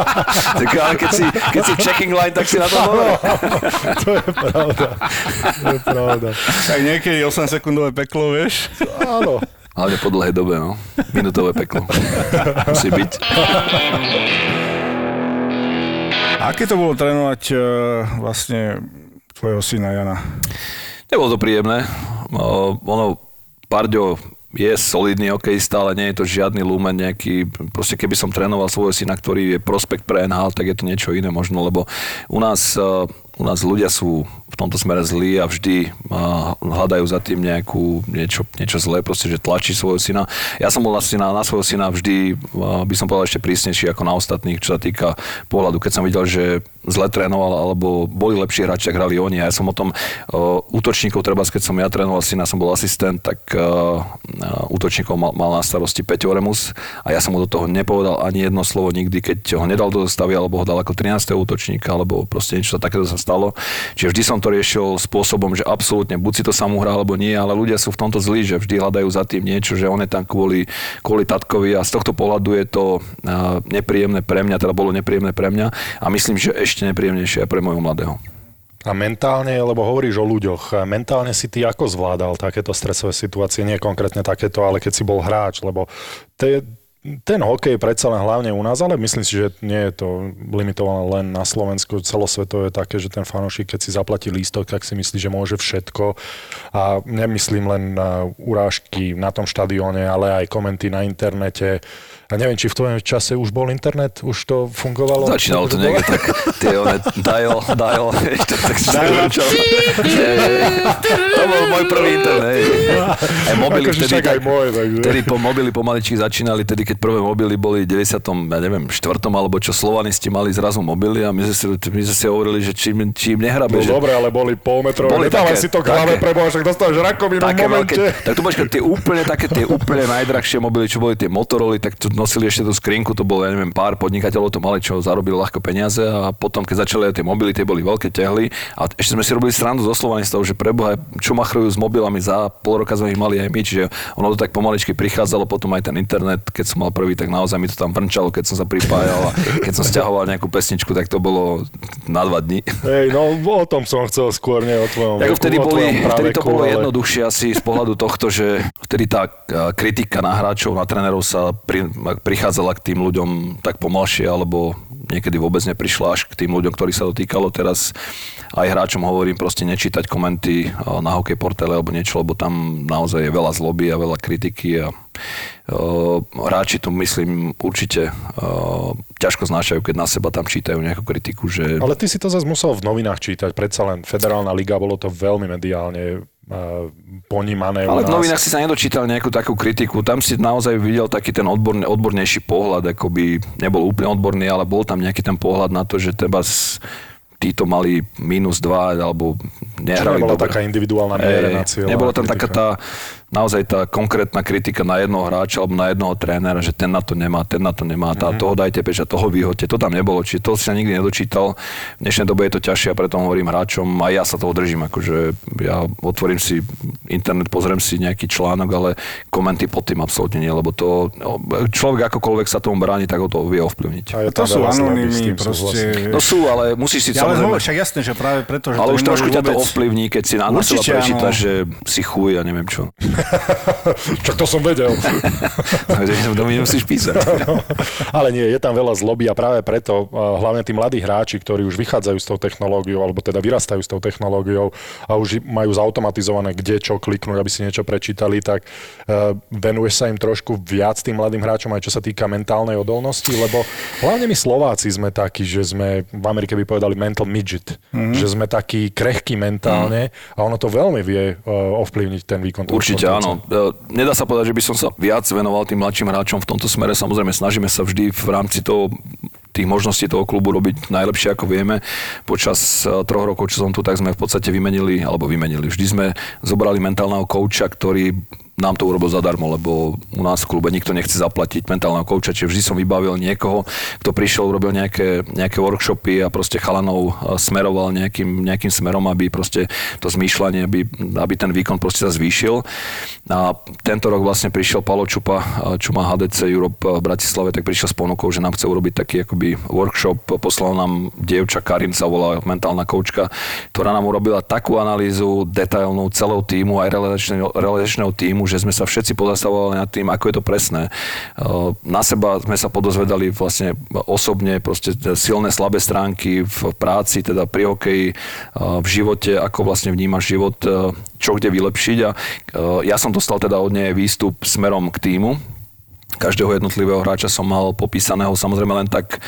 B: tak ale keď si, keď si checking line, tak si na to dobre.
D: to je pravda. To je pravda.
C: Tak niekedy 8 sekundové peklo, vieš?
D: Áno.
B: Hlavne po dlhej dobe, no. Minutové peklo. Musí byť.
C: Aké to bolo trénovať uh, vlastne tvojho syna Jana?
B: Nebolo to príjemné. O, ono, Parďo je solidný hokejista, ale nie je to žiadny lumen nejaký, proste keby som trénoval svojho syna, ktorý je prospekt pre NHL, tak je to niečo iné možno, lebo u nás, eh, u nás ľudia sú v tomto smere zlí a vždy hľadajú za tým nejakú, niečo, niečo zlé, proste, že tlačí svojho syna. Ja som bol na, na svojho syna vždy, by som povedal, ešte prísnejší ako na ostatných, čo sa týka pohľadu. Keď som videl, že zle trénoval, alebo boli lepší hráči, tak hrali oni. A ja som o tom o, útočníkov, treba keď som ja trénoval syna, som bol asistent, tak uh, útočníkov mal, mal na starosti Peťo Remus a ja som mu do toho nepovedal ani jedno slovo nikdy, keď ho nedal do zostavy, alebo ho dal ako 13. útočníka, alebo proste niečo takéto sa stalo. Čiže vždy som to riešil spôsobom, že absolútne, buď si to sám uhrá, alebo nie, ale ľudia sú v tomto zlí, že vždy hľadajú za tým niečo, že on je tam kvôli, kvôli tatkovi a z tohto pohľadu je to uh, nepríjemné pre mňa, teda bolo nepríjemné pre mňa a myslím, že ešte nepríjemnejšie aj pre môjho mladého.
D: A mentálne, lebo hovoríš o ľuďoch, a mentálne si ty ako zvládal takéto stresové situácie, nie konkrétne takéto, ale keď si bol hráč, lebo te, ten hokej predsa len hlavne u nás, ale myslím si, že nie je to limitované len na Slovensku. Celosvetové je také, že ten fanúšik, keď si zaplatí lístok, tak si myslí, že môže všetko. A nemyslím len na urážky na tom štadióne, ale aj komenty na internete. A neviem, či v tvojom čase už bol internet? Už to fungovalo?
B: Začínalo to niekde tak, tie one, dial, dial, tak čo? To bol môj prvý internet. Aj mobily
D: Akože
B: vtedy, tak,
D: môj, takže.
B: vtedy po mobily pomaličky začínali, tedy keď prvé mobily boli v 90. ja neviem, 4. alebo čo Slovanisti mali zrazu mobily a my sme si, my sme si hovorili, že čím, čím nehrabe,
D: No
B: že
D: dobre, ale boli polmetrové.
B: Boli
D: Nedávaj
B: také-
D: si to k hlave preboha, však dostaneš rakovinu v momente.
B: veľké, tak to počkaj, tie úplne také, tie úplne najdrahšie mobily, čo boli tie Motorola, tak to nosili ešte tú skrinku, to bolo, ja neviem, pár podnikateľov to mali, čo zarobili ľahko peniaze a potom, keď začali aj tie mobily, tie boli veľké tehly a ešte sme si robili srandu zo Slovanistov, že preboha, čo machrujú s mobilami, za pol roka sme ich mali aj my, čiže ono to tak pomaličky prichádzalo, potom aj ten internet, keď som mal prvý, tak naozaj mi to tam vrnčalo, keď som sa pripájal a keď som stiahoval nejakú pesničku, tak to bolo na dva dní.
D: Hej, no o tom som chcel skôr, nie o tvojom
B: Ako vtedy, boli, vtedy to bolo
D: ale-
B: jednoduchšie asi z pohľadu tohto, že vtedy tá a, kritika na hráčov, na trénerov sa pri, prichádzala k tým ľuďom tak pomalšie, alebo niekedy vôbec neprišla až k tým ľuďom, ktorí sa dotýkalo. Teraz aj hráčom hovorím proste nečítať komenty a, na hokej portále alebo niečo, lebo tam naozaj je veľa zloby a veľa kritiky a Uh, hráči to myslím určite uh, ťažko znášajú, keď na seba tam čítajú nejakú kritiku, že
D: Ale ty si to zase musel v novinách čítať, predsa len Federálna liga, bolo to veľmi mediálne ponímané u
B: Ale v novinách si sa nedočítal nejakú takú kritiku. Tam si naozaj videl taký ten odborný, odbornejší pohľad, akoby nebol úplne odborný, ale bol tam nejaký ten pohľad na to, že treba s, títo mali minus dva, alebo
D: Čiže
B: nehrali
D: nebola
B: dobre.
D: taká individuálna miera na
B: Ej,
D: cieľ.
B: Nebola tam taká
D: kritika.
B: tá naozaj tá konkrétna kritika na jednoho hráča alebo na jednoho trénera, že ten na to nemá, ten na to nemá, tá,
C: Mhm.
B: toho dajte peč a toho vyhoďte. To tam nebolo, čiže to si sa nikdy nedočítal. V dnešnej dobe je to ťažšie a preto hovorím hráčom, aj ja sa toho držím, akože ja otvorím si internet, pozriem si nejaký článok, ale komenty pod tým absolútne nie, lebo to, no, človek akokoľvek sa tomu bráni, tak ho to vie ovplyvniť.
D: A
C: To sú
D: tým
C: proste...
B: No sú, ale musíš si
C: Ja ale
B: samozrejme...
C: hovorím, však jasné, že práve preto, že
B: Ale
C: to
B: už trošku ťa to
C: vôbec-
B: ovplyvní, keď si na, na seba prečítaš, že si chuj a neviem čo.
D: Čak to som vedel.
B: To mi nemusíš písať.
D: Ale nie, je tam veľa zloby a práve preto uh, hlavne tí mladí hráči, ktorí už vychádzajú s tou technológiou, alebo teda vyrastajú s tou technológiou a už majú zautomatizované, kde čo kliknúť, aby si niečo prečítali, tak uh, venuješ sa im trošku viac tým mladým hráčom aj čo sa týka mentálnej odolnosti, lebo hlavne my Slováci sme takí, že sme, v Amerike by povedali mental midget, mm-hmm. že sme takí krehkí mentálne a ono to veľmi vie uh, ovplyvniť ten výkon.
B: Určite. Áno. E, Nedá sa povedať, že by som sa viac venoval tým mladším hráčom v tomto smere. Samozrejme, snažíme sa vždy v rámci toho tých možností toho klubu robiť najlepšie, ako vieme. Počas e, troch rokov, čo som tu, tak sme v podstate vymenili, alebo vymenili. Vždy sme zobrali mentálneho kouča, ktorý nám to urobil zadarmo, lebo u nás v klube nikto nechce zaplatiť mentálneho kouča, čiže vždy som vybavil niekoho, kto prišiel, urobil nejaké, nejaké workshopy a proste chalanov e, smeroval nejakým, nejakým smerom, aby proste to zmýšľanie, aby, aby ten výkon proste sa zvýšil. A tento rok vlastne prišiel Palo Čupa, e, čo má HDC Europe v Bratislave, tak prišiel s ponukou, že nám chce urobiť taký akoby workshop. Poslal nám dievča, Karin sa volá, mentálna koučka, ktorá nám urobila takú analýzu detailnú celého týmu, aj realizačného týmu, že sme sa všetci pozastavovali nad tým, ako je to presné. Uh, Na seba sme sa podozvedali vlastne osobne proste silné, slabé stránky v práci, teda pri hokeji, uh, v živote, ako vlastne vnímaš život, uh, čo kde vylepšiť. A ja som dostal teda od nej výstup smerom k týmu. Každého jednotlivého hráča som mal popísaného samozrejme len tak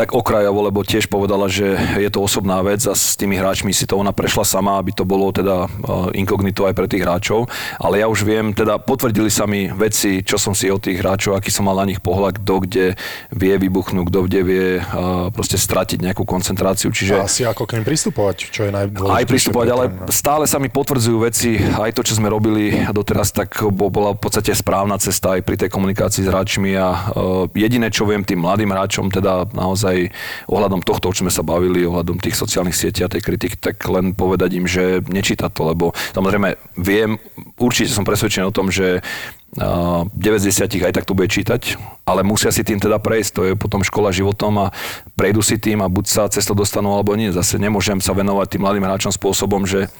B: tak okrajovo, lebo tiež povedala, že je to osobná vec a s tými hráčmi si to ona prešla sama, aby to bolo teda uh, inkognito aj pre tých hráčov. Ale ja už viem, teda potvrdili sa mi veci, čo som si od tých hráčov, aký som mal na nich pohľad, kto kde vie vybuchnúť, kto kde vie uh, proste stratiť nejakú koncentráciu. Čiže
D: A asi ako k nim pristupovať, čo je najdôležitejšie.
B: aj pristupovať, ale
D: trénera.
B: stále sa mi potvrdzujú veci, aj to, čo sme robili doteraz, tak bo- bola v podstate správna cesta aj pri tej komunikácii s hráčmi a uh, jediné, čo viem tým mladým hráčom, teda naozaj ohľadom tohto, o čom sme sa bavili, ohľadom tých sociálnych sietí a tej kritiky, tak len povedať im, že nečíta to, lebo samozrejme viem, určite som presvedčený o tom, že uh, 90 aj tak to bude čítať, ale musia si tým teda prejsť, to je potom škola životom a prejdú si tým a buď sa cez to dostanú alebo nie. Zase nemôžem sa venovať tým mladým hráčom spôsobom, že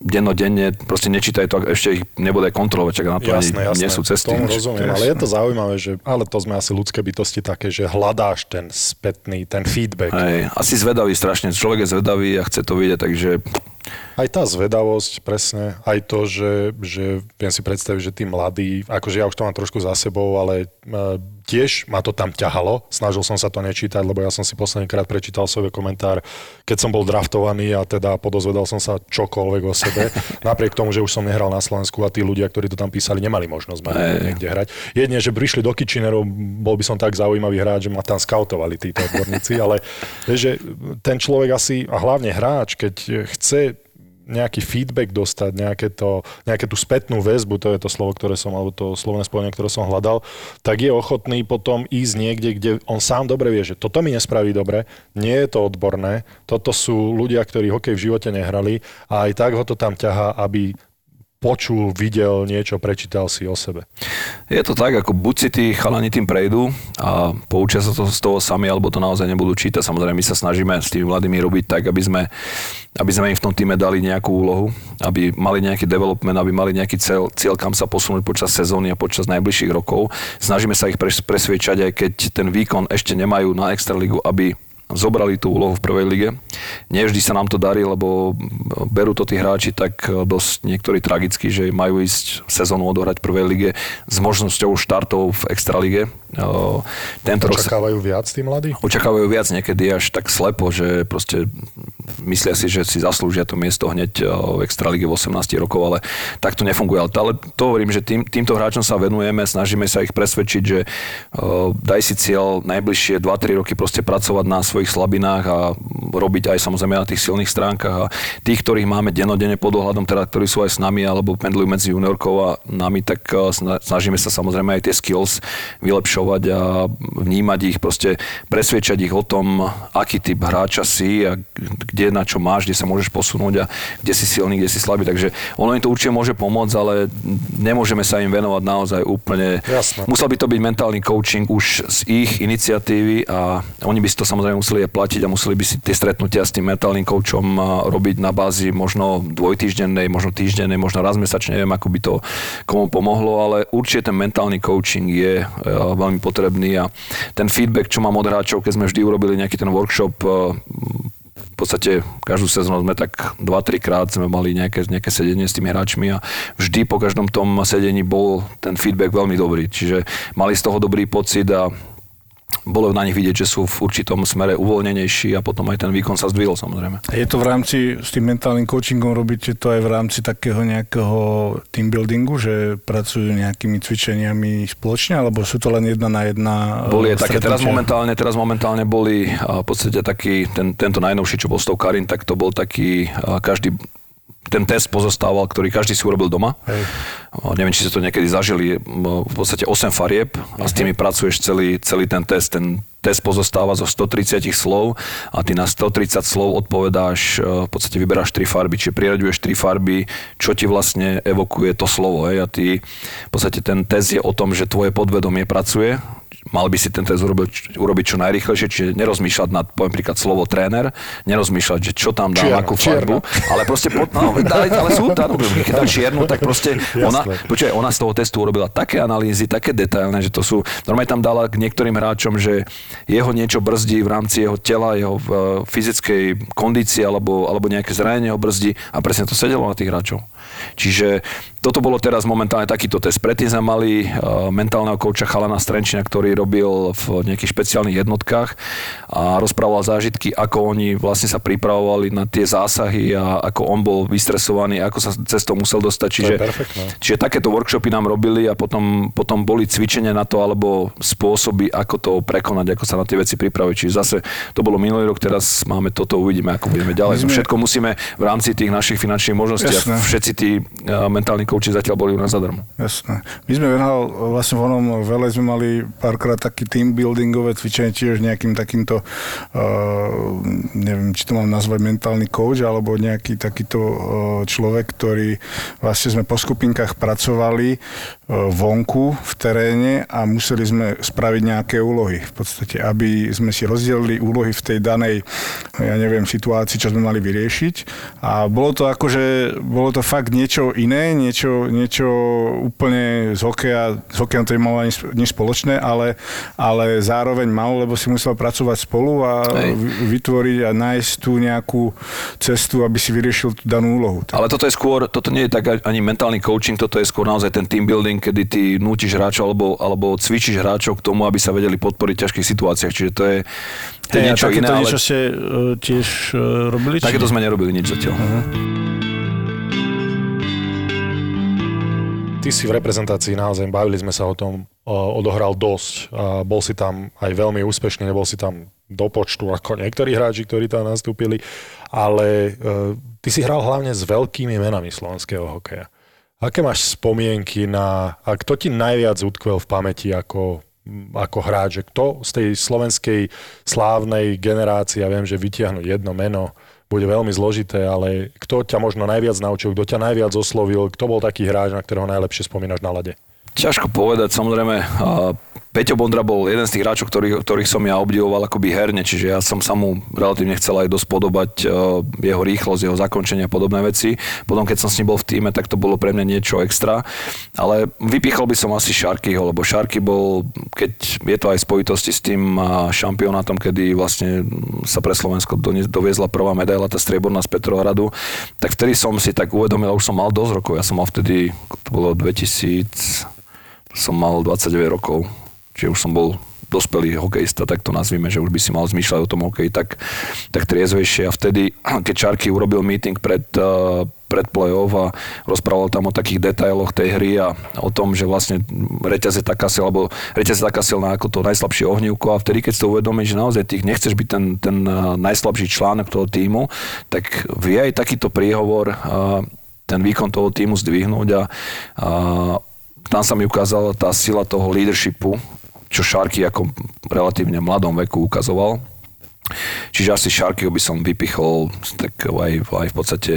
B: dennodenne proste nečítajú to, ešte ich nebude kontrolovať, čak na to
D: Jasné,
B: ani
D: jasné,
B: nie sú cesty.
D: tomu rozumiem, ale je to zaujímavé, že, ale to sme asi ľudské bytosti také, že hľadáš ten spätný, ten feedback.
B: Hej, asi zvedavý strašne, človek je zvedavý a chce to vidieť, takže
D: Aj tá zvedavosť, presne, aj to, že, že viem si predstaviť, že tí mladí, akože ja už to mám trošku za sebou, ale uh, tiež ma to tam ťahalo, snažil som sa to nečítať, lebo ja som si posledný krát prečítal svoj komentár, keď som bol draftovaný a teda podozvedal som sa čokoľvek o sebe, napriek tomu, že už som nehral na Slovensku a tí ľudia, ktorí to tam písali, nemali možnosť ma niekde hrať. Jedne, že prišli do Kitchenerov, bol by som tak zaujímavý hráč, že ma tam skautovali títo odborníci, ale že ten človek asi, a hlavne hráč, keď chce nejaký feedback dostať, nejaké, to, nejaké tú spätnú väzbu, to je to slovo, ktoré som, alebo to slovné spojenie, ktoré som hľadal, tak je ochotný potom ísť niekde, kde on sám dobre vie, že toto mi nespraví dobre, nie je to odborné, toto sú ľudia, ktorí hokej v živote nehrali a aj tak ho to tam ťahá, aby počul, videl niečo, prečítal si o sebe.
B: je to tak, ako buď si tí chalani tým prejdú a poučia sa to z toho sami, alebo to naozaj nebudú čítať. Samozrejme, my sa snažíme s tými mladými robiť tak, aby sme, aby sme im v tom týme dali nejakú úlohu, aby mali nejaký development, aby mali nejaký cieľ, cieľ kam sa posunúť počas sezóny a počas najbližších rokov. Snažíme sa ich pres- presviečať, aj keď ten výkon ešte nemajú na extraligu, aby zobrali tú úlohu v prvej lige. Nie vždy sa nám to darí, lebo berú to tí hráči tak dosť niektorí tragicky, že majú ísť sezónu odohrať v prvej lige s možnosťou štartov v extralige. Tento rok sa
D: Očakávajú viac tí mladí?
B: očakávajú viac niekedy až tak slepo, že proste myslia si, že si zaslúžia to miesto hneď eh, v Extralige v 18 rokov, ale tak to nefunguje. Ale, to hovorím, že tým, týmto hráčom sa venujeme, snažíme sa ich presvedčiť, že daj si cieľ najbližšie 2-3 roky proste pracovať na svojich slabinách a robiť aj samozrejme na tých silných stránkach a tých, ktorých máme denodene pod ohľadom, teda, ktorí sú aj s nami alebo pendlujú medzi juniorkou a nami, tak e, snažíme sa samozrejme aj tie skills vylepšovať a vnímať ich, proste presviečať ich o tom, aký typ hráča si a kde na čo máš, kde sa môžeš posunúť a kde si silný, kde si slabý. Takže ono im to určite môže pomôcť, ale nemôžeme sa im venovať naozaj úplne.
D: Jasne.
B: Musel by to byť mentálny coaching už z ich iniciatívy a oni by si to samozrejme museli aj platiť a museli by si tie stretnutia s tým mentálnym coachom robiť na bázi možno dvojtýždennej, možno týždennej, možno raz mesačne, neviem, ako by to komu pomohlo, ale určite ten mentálny coaching je veľmi potrebný a ten feedback, čo mám od hráčov, keď sme vždy urobili nejaký ten workshop, v podstate každú sezónu sme tak 2-3 krát sme mali nejaké, nejaké sedenie s tými hráčmi a vždy po každom tom sedení bol ten feedback veľmi dobrý. Čiže mali z toho dobrý pocit a bolo na nich vidieť, že sú v určitom smere uvoľnenejší a potom aj ten výkon sa zdvihol samozrejme.
C: Je to v rámci, s tým mentálnym coachingom robíte to aj v rámci takého nejakého team buildingu, že pracujú nejakými cvičeniami spoločne, alebo sú to len jedna na jedna
B: Boli aj také, teraz momentálne, teraz momentálne boli v podstate taký, ten, tento najnovší, čo bol s tou Karin, tak to bol taký, každý ten test pozostával, ktorý každý si urobil doma. Hej. Neviem, či ste to niekedy zažili. V podstate 8 farieb a s tými pracuješ celý, celý ten test. Ten test pozostáva zo 130 slov a ty na 130 slov odpovedáš, v podstate vyberáš 3 farby, čiže priraďuješ 3 farby, čo ti vlastne evokuje to slovo. Hej. A ty, v podstate ten test je o tom, že tvoje podvedomie pracuje mal by si ten test urobiť, urobiť čo najrychlejšie, čiže nerozmýšľať nad, poviem príklad, slovo tréner, nerozmýšľať, že čo tam dám, čierno, akú farbu, ale proste, pod, no, ale, ale sú tam, keď dá čiernu, tak proste ona, počuaj, ona z toho testu urobila také analýzy, také detailné, že to sú, normálne tam dala k niektorým hráčom, že jeho niečo brzdí v rámci jeho tela, jeho uh, fyzickej kondície alebo, alebo nejaké zranenie ho brzdí a presne to sedelo na tých hráčov. Čiže toto bolo teraz momentálne takýto test. Predtým sme mali uh, mentálneho kouča Chalana Strenčina, ktorý robil v nejakých špeciálnych jednotkách a rozprával zážitky, ako oni vlastne sa pripravovali na tie zásahy a ako on bol vystresovaný, ako sa cez to musel dostať. Čiže,
D: to
B: čiže takéto workshopy nám robili a potom, potom boli cvičenia na to alebo spôsoby, ako to prekonať, ako sa na tie veci pripraviť. Čiže zase to bolo minulý rok, teraz máme toto, uvidíme, ako budeme ďalej. Sme... Všetko musíme v rámci tých našich finančných možností a všetci tí uh, mentálni kouči zatiaľ boli u nás zadarmo.
C: Jasné. My sme venhal, vlastne v onom veľa sme mali párkrát taký team buildingové cvičenie, tiež nejakým takýmto, uh, neviem, či to mám nazvať mentálny coach, alebo nejaký takýto uh, človek, ktorý vlastne sme po skupinkách pracovali uh, vonku v teréne a museli sme spraviť nejaké úlohy. V podstate, aby sme si rozdelili úlohy v tej danej, ja neviem, situácii, čo sme mali vyriešiť. A bolo to akože, bolo to fakt niečo iné, niečo, niečo úplne z hokeja, z hokejom to nemalo ani nič spoločné, ale, ale zároveň malo, lebo si musel pracovať spolu a Hej. vytvoriť a nájsť tú nejakú cestu, aby si vyriešil tú danú úlohu.
B: Ale toto je skôr, toto nie je tak ani mentálny coaching, toto je skôr naozaj ten team building, kedy ty nútiš hráčov alebo, alebo cvičíš hráčov k tomu, aby sa vedeli podporiť v ťažkých situáciách. Čiže to je, to je niečo iné.
C: Ale... niečo ste uh, tiež uh, robili?
B: Takéto sme nerobili nič zatiaľ. Uh-huh.
D: Ty si v reprezentácii naozaj, bavili sme sa o tom, odohral dosť. Bol si tam aj veľmi úspešný, nebol si tam do počtu ako niektorí hráči, ktorí tam nastúpili, ale uh, ty si hral hlavne s veľkými menami slovenského hokeja. Aké máš spomienky na... A kto ti najviac utkvel v pamäti ako, ako hráč? Kto z tej slovenskej slávnej generácie, ja viem, že vytiahnu jedno meno, bude veľmi zložité, ale kto ťa možno najviac naučil, kto ťa najviac oslovil, kto bol taký hráč, na ktorého najlepšie spomínaš na lade?
B: Ťažko povedať, samozrejme. Peťo Bondra bol jeden z tých hráčov, ktorých, ktorých som ja obdivoval akoby herne, čiže ja som sa mu relatívne chcel aj dosť podobať uh, jeho rýchlosť, jeho zakončenie a podobné veci. Potom, keď som s ním bol v týme, tak to bolo pre mňa niečo extra. Ale vypichol by som asi Šarkyho, lebo Šarky bol, keď je to aj v spojitosti s tým šampionátom, kedy vlastne sa pre Slovensko doviezla prvá medaila, tá strieborná z Petrohradu, tak vtedy som si tak uvedomil, už som mal dosť rokov, ja som mal vtedy, to bolo 2000, som mal 29 rokov, čiže už som bol dospelý hokejista, tak to nazvime, že už by si mal zmýšľať o tom hokeji tak, tak triezvejšie. A vtedy, keď Čarky urobil meeting pred, uh, pred play-off a rozprával tam o takých detailoch tej hry a o tom, že vlastne reťaz je taká sil, alebo reťaz je taká silná ako to najslabšie ohnívko a vtedy, keď si to uvedomíš, že naozaj tých nechceš byť ten, ten najslabší článok toho týmu, tak vie aj takýto príhovor ten výkon toho týmu zdvihnúť a, a tam sa mi ukázala tá sila toho leadershipu, čo Šarky ako relatívne mladom veku ukazoval. Čiže asi Šarkyho by som vypichol, tak aj, aj v podstate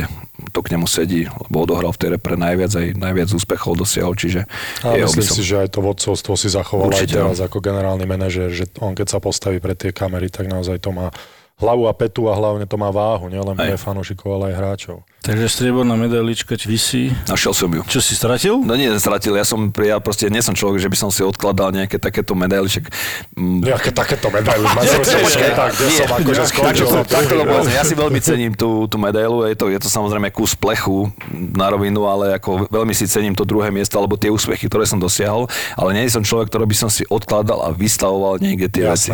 B: to k nemu sedí, lebo odohral v tej repre najviac, aj najviac úspechov dosiahol, čiže...
D: A myslím som... si, že aj to vodcovstvo si zachoval Určite, aj teraz no. ako generálny manažer, že on keď sa postaví pred tie kamery, tak naozaj to má hlavu a petu a hlavne to má váhu, nielen pre fanúšikov, ale aj hráčov.
C: Takže strieborná medailička vysí.
B: Našiel som ju.
C: Čo si stratil?
B: No nie, stratil. Ja som, ja proste nie som človek, že by som si odkladal nejaké takéto medaily. Však,
D: mm. Nejaké takéto medaily.
B: Ja si veľmi cením tú, tú medailu. Je to, je to samozrejme kus plechu na rovinu, ale ako veľmi si cením to druhé miesto, alebo tie úspechy, ktoré som dosiahol. Ale nie som človek, ktorý by som si odkladal a vystavoval niekde tie veci.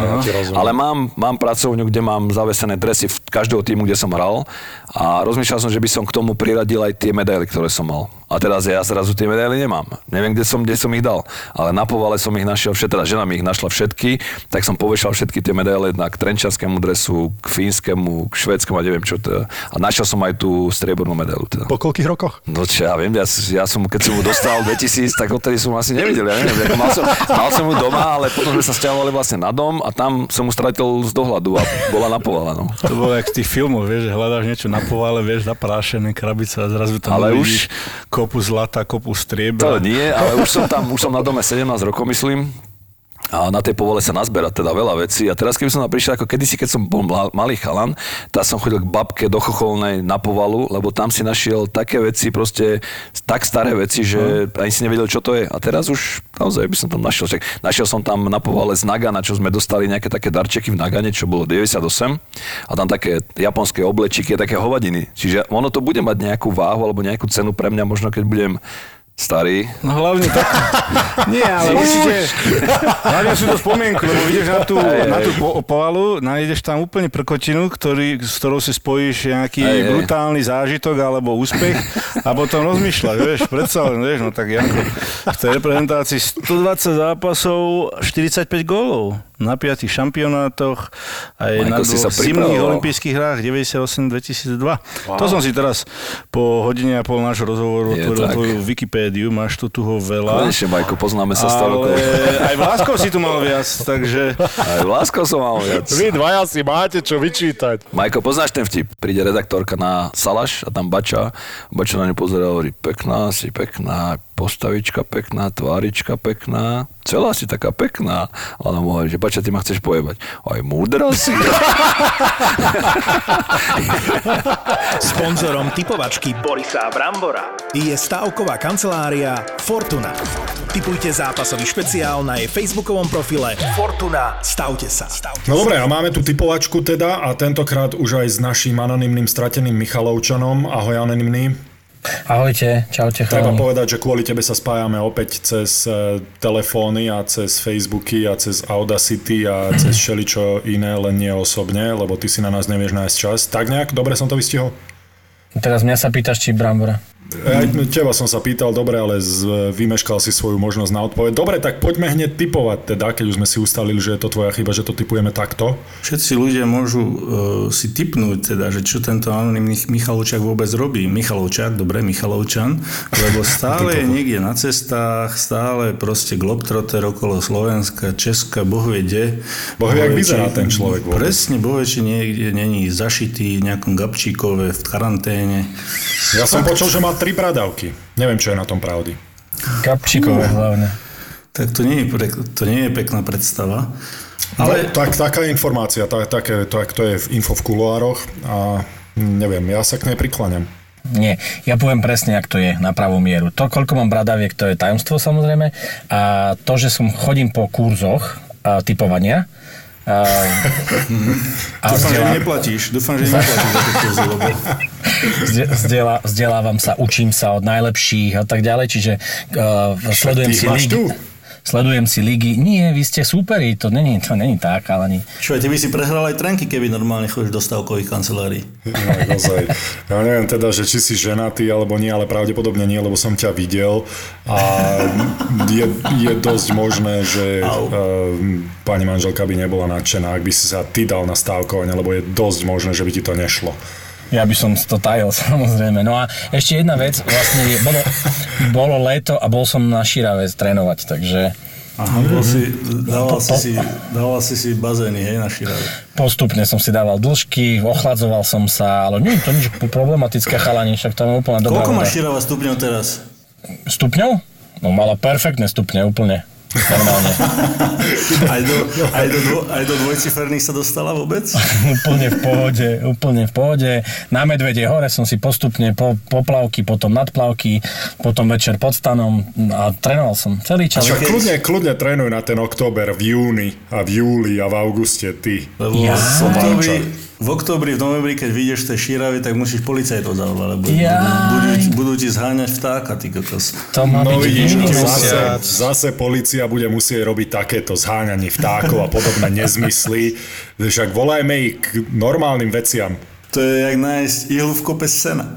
B: ale mám, mám pracovňu, kde mám zavesené dresy v každého týmu, kde som hral. A rozmýšľal som, že by som k tomu priradil aj tie medaily, ktoré som mal. A teraz ja zrazu tie medaily nemám. Neviem, kde som, kde som ich dal. Ale na povale som ich našiel všetky, teda žena mi ich našla všetky, tak som povešal všetky tie medaile na k trenčanskému dresu, k fínskemu, k švedskému a neviem čo. Teda. A našiel som aj tú striebornú medailu. Teda.
D: Po koľkých rokoch?
B: No čo ja viem, ja, ja som, keď som mu dostal 2000, tak odtedy som asi nevidel. Ja neviem, mal, som, mal som ju doma, ale potom sme sa stiahovali vlastne na dom a tam som mu stratil z dohľadu a bola na povale. No.
C: To bolo jak z tých filmov, vieš, že hľadáš niečo na povale, vieš, zaprášené krabice a zrazu tam ale už kopu zlata, kopu striebra.
B: To nie, ale už som tam, už som na dome 17 rokov, myslím. A na tej povole sa nazberá teda veľa vecí. A teraz, keby som tam prišiel, ako kedysi, keď som bol malý chalan, tak som chodil k babke do Chocholnej na povalu, lebo tam si našiel také veci, proste tak staré veci, že ani si nevedel, čo to je. A teraz už naozaj by som tam našiel. Čak, našiel som tam na povale z Nagana, čo sme dostali nejaké také darčeky v Nagane, čo bolo 98. A tam také japonské oblečiky, také hovadiny. Čiže ono to bude mať nejakú váhu alebo nejakú cenu pre mňa, možno keď budem Starý.
C: No hlavne tak. Nie, ale určite. Hlavne sú to spomienky, lebo ideš na tú, aj, na tú po, povalu, nájdeš tam úplne prkotinu, ktorý, s ktorou si spojíš nejaký aj, brutálny zážitok alebo úspech a potom rozmýšľaš, vieš, predsa len, vieš, no tak Janko, v tej reprezentácii 120 zápasov, 45 gólov na piatich šampionátoch, aj Majko, na dvoch zimných olympijských hrách 98-2002. Wow. To som si teraz po hodine a pol nášho rozhovoru otvoril tvoju Wikipédiu, máš tu toho veľa.
B: Konečne, Majko, poznáme sa 100 rokov.
C: aj Vláskov si tu mal viac, takže...
B: Aj Vláskov som mal viac.
D: Vy dvaja si máte čo vyčítať.
B: Majko, poznáš ten vtip? Príde redaktorka na Salaš a tam Bača. Bača na ňu pozerá a hovorí, pekná si, pekná, postavička pekná, tvárička pekná, celá si taká pekná. A ona mu hovorí, že bača, ty ma chceš pojebať. Aj múdra si.
A: Sponzorom typovačky Borisa Brambora je stavková kancelária Fortuna. Typujte zápasový špeciál na jej facebookovom profile Fortuna. Stavte sa. Stavte
D: no dobre, a máme tu typovačku teda a tentokrát už aj s naším anonymným strateným Michalovčanom. Ahoj anonymný.
E: Ahojte, čaute
D: chalani. Treba povedať, že kvôli tebe sa spájame opäť cez e, telefóny a cez Facebooky a cez Audacity a cez všeličo iné, len nie osobne, lebo ty si na nás nevieš nájsť čas. Tak nejak, dobre som to vystihol?
E: Teraz mňa sa pýtaš, či Brambora.
D: Aj teba som sa pýtal, dobre, ale z, vymeškal si svoju možnosť na odpoveď. Dobre, tak poďme hneď typovať, teda, keď už sme si ustalili, že je to tvoja chyba, že to typujeme takto.
C: Všetci ľudia môžu uh, si typnúť, teda, že čo tento anonimný Michalovčak vôbec robí. Michalovčak, dobre, Michalovčan, lebo stále je niekde na cestách, stále proste globtroter okolo Slovenska, Česka, boh vie kde.
D: Boh vie, vyzerá ten človek
C: vôbec. Presne, boh vie, či niekde není zašitý v nejakom Gabčíkove v karanténe.
D: Ja som počul, že má tri bradavky. Neviem, čo je na tom pravdy.
E: Kapčíkové uh, hlavne.
C: Tak to nie je, to nie je pekná predstava.
D: Ale... No, tak, taká informácia, tak, také, tak, to je info v kuloároch a neviem, ja sa k nej prikláňam.
E: Nie, ja poviem presne, ak to je na pravú mieru. To, koľko mám bradaviek, to je tajomstvo samozrejme. A to, že som chodím po kurzoch a, typovania, a,
C: a dúfam, že neplatíš. Dúfam, že neplatíš za kurzy, lebo...
E: Zdieľa, vzdelávam sa, učím sa od najlepších a tak ďalej, čiže uh, sledujem si ligy. Sledujem si ligy. Nie, vy ste superi, to není, to není tak, ale nie.
C: Čo, ty by si prehral aj trenky, keby normálne chodíš do stavkových kancelárií.
D: No, naozaj. Ja neviem teda, že či si ženatý alebo nie, ale pravdepodobne nie, lebo som ťa videl a je, je dosť možné, že uh, pani manželka by nebola nadšená, ak by si sa ty dal na stávkovanie, lebo je dosť možné, že by ti to nešlo.
E: Ja by som to tajil, samozrejme. No a ešte jedna vec, vlastne bolo, bolo leto a bol som na Širave trénovať, takže...
C: Aha, bol si, dával, si si, dával si si bazény, hej, na Širave.
E: Postupne som si dával dĺžky, ochladzoval som sa, ale nie je to nič problematické chalani, však tam je úplne dobrá
C: Koľko má Širava stupňov teraz?
E: Stupňov? No mala perfektné stupne, úplne. Normálne.
C: aj, do, aj, do dvo, aj do dvojciferných sa dostala vôbec?
E: úplne v pohode, úplne v pohode. Na Medvede hore som si postupne po, poplavky, potom nadplavky, potom večer pod stanom a trénoval som celý čas.
D: A kľudne, kľudne trénuj na ten október v júni a v júli a v auguste ty.
C: Lebo ja. som v oktobri, v novembri, keď vyjdeš z tej šíravy, tak musíš policajtov zavolať, lebo budú, budú ti zháňať vtáka, ty kokos.
E: To má no vidíš,
D: zase, zase policia bude musieť robiť takéto zháňanie vtákov a podobné nezmysly. Však volajme ich k normálnym veciam.
C: To je jak nájsť ihlu v kope sena.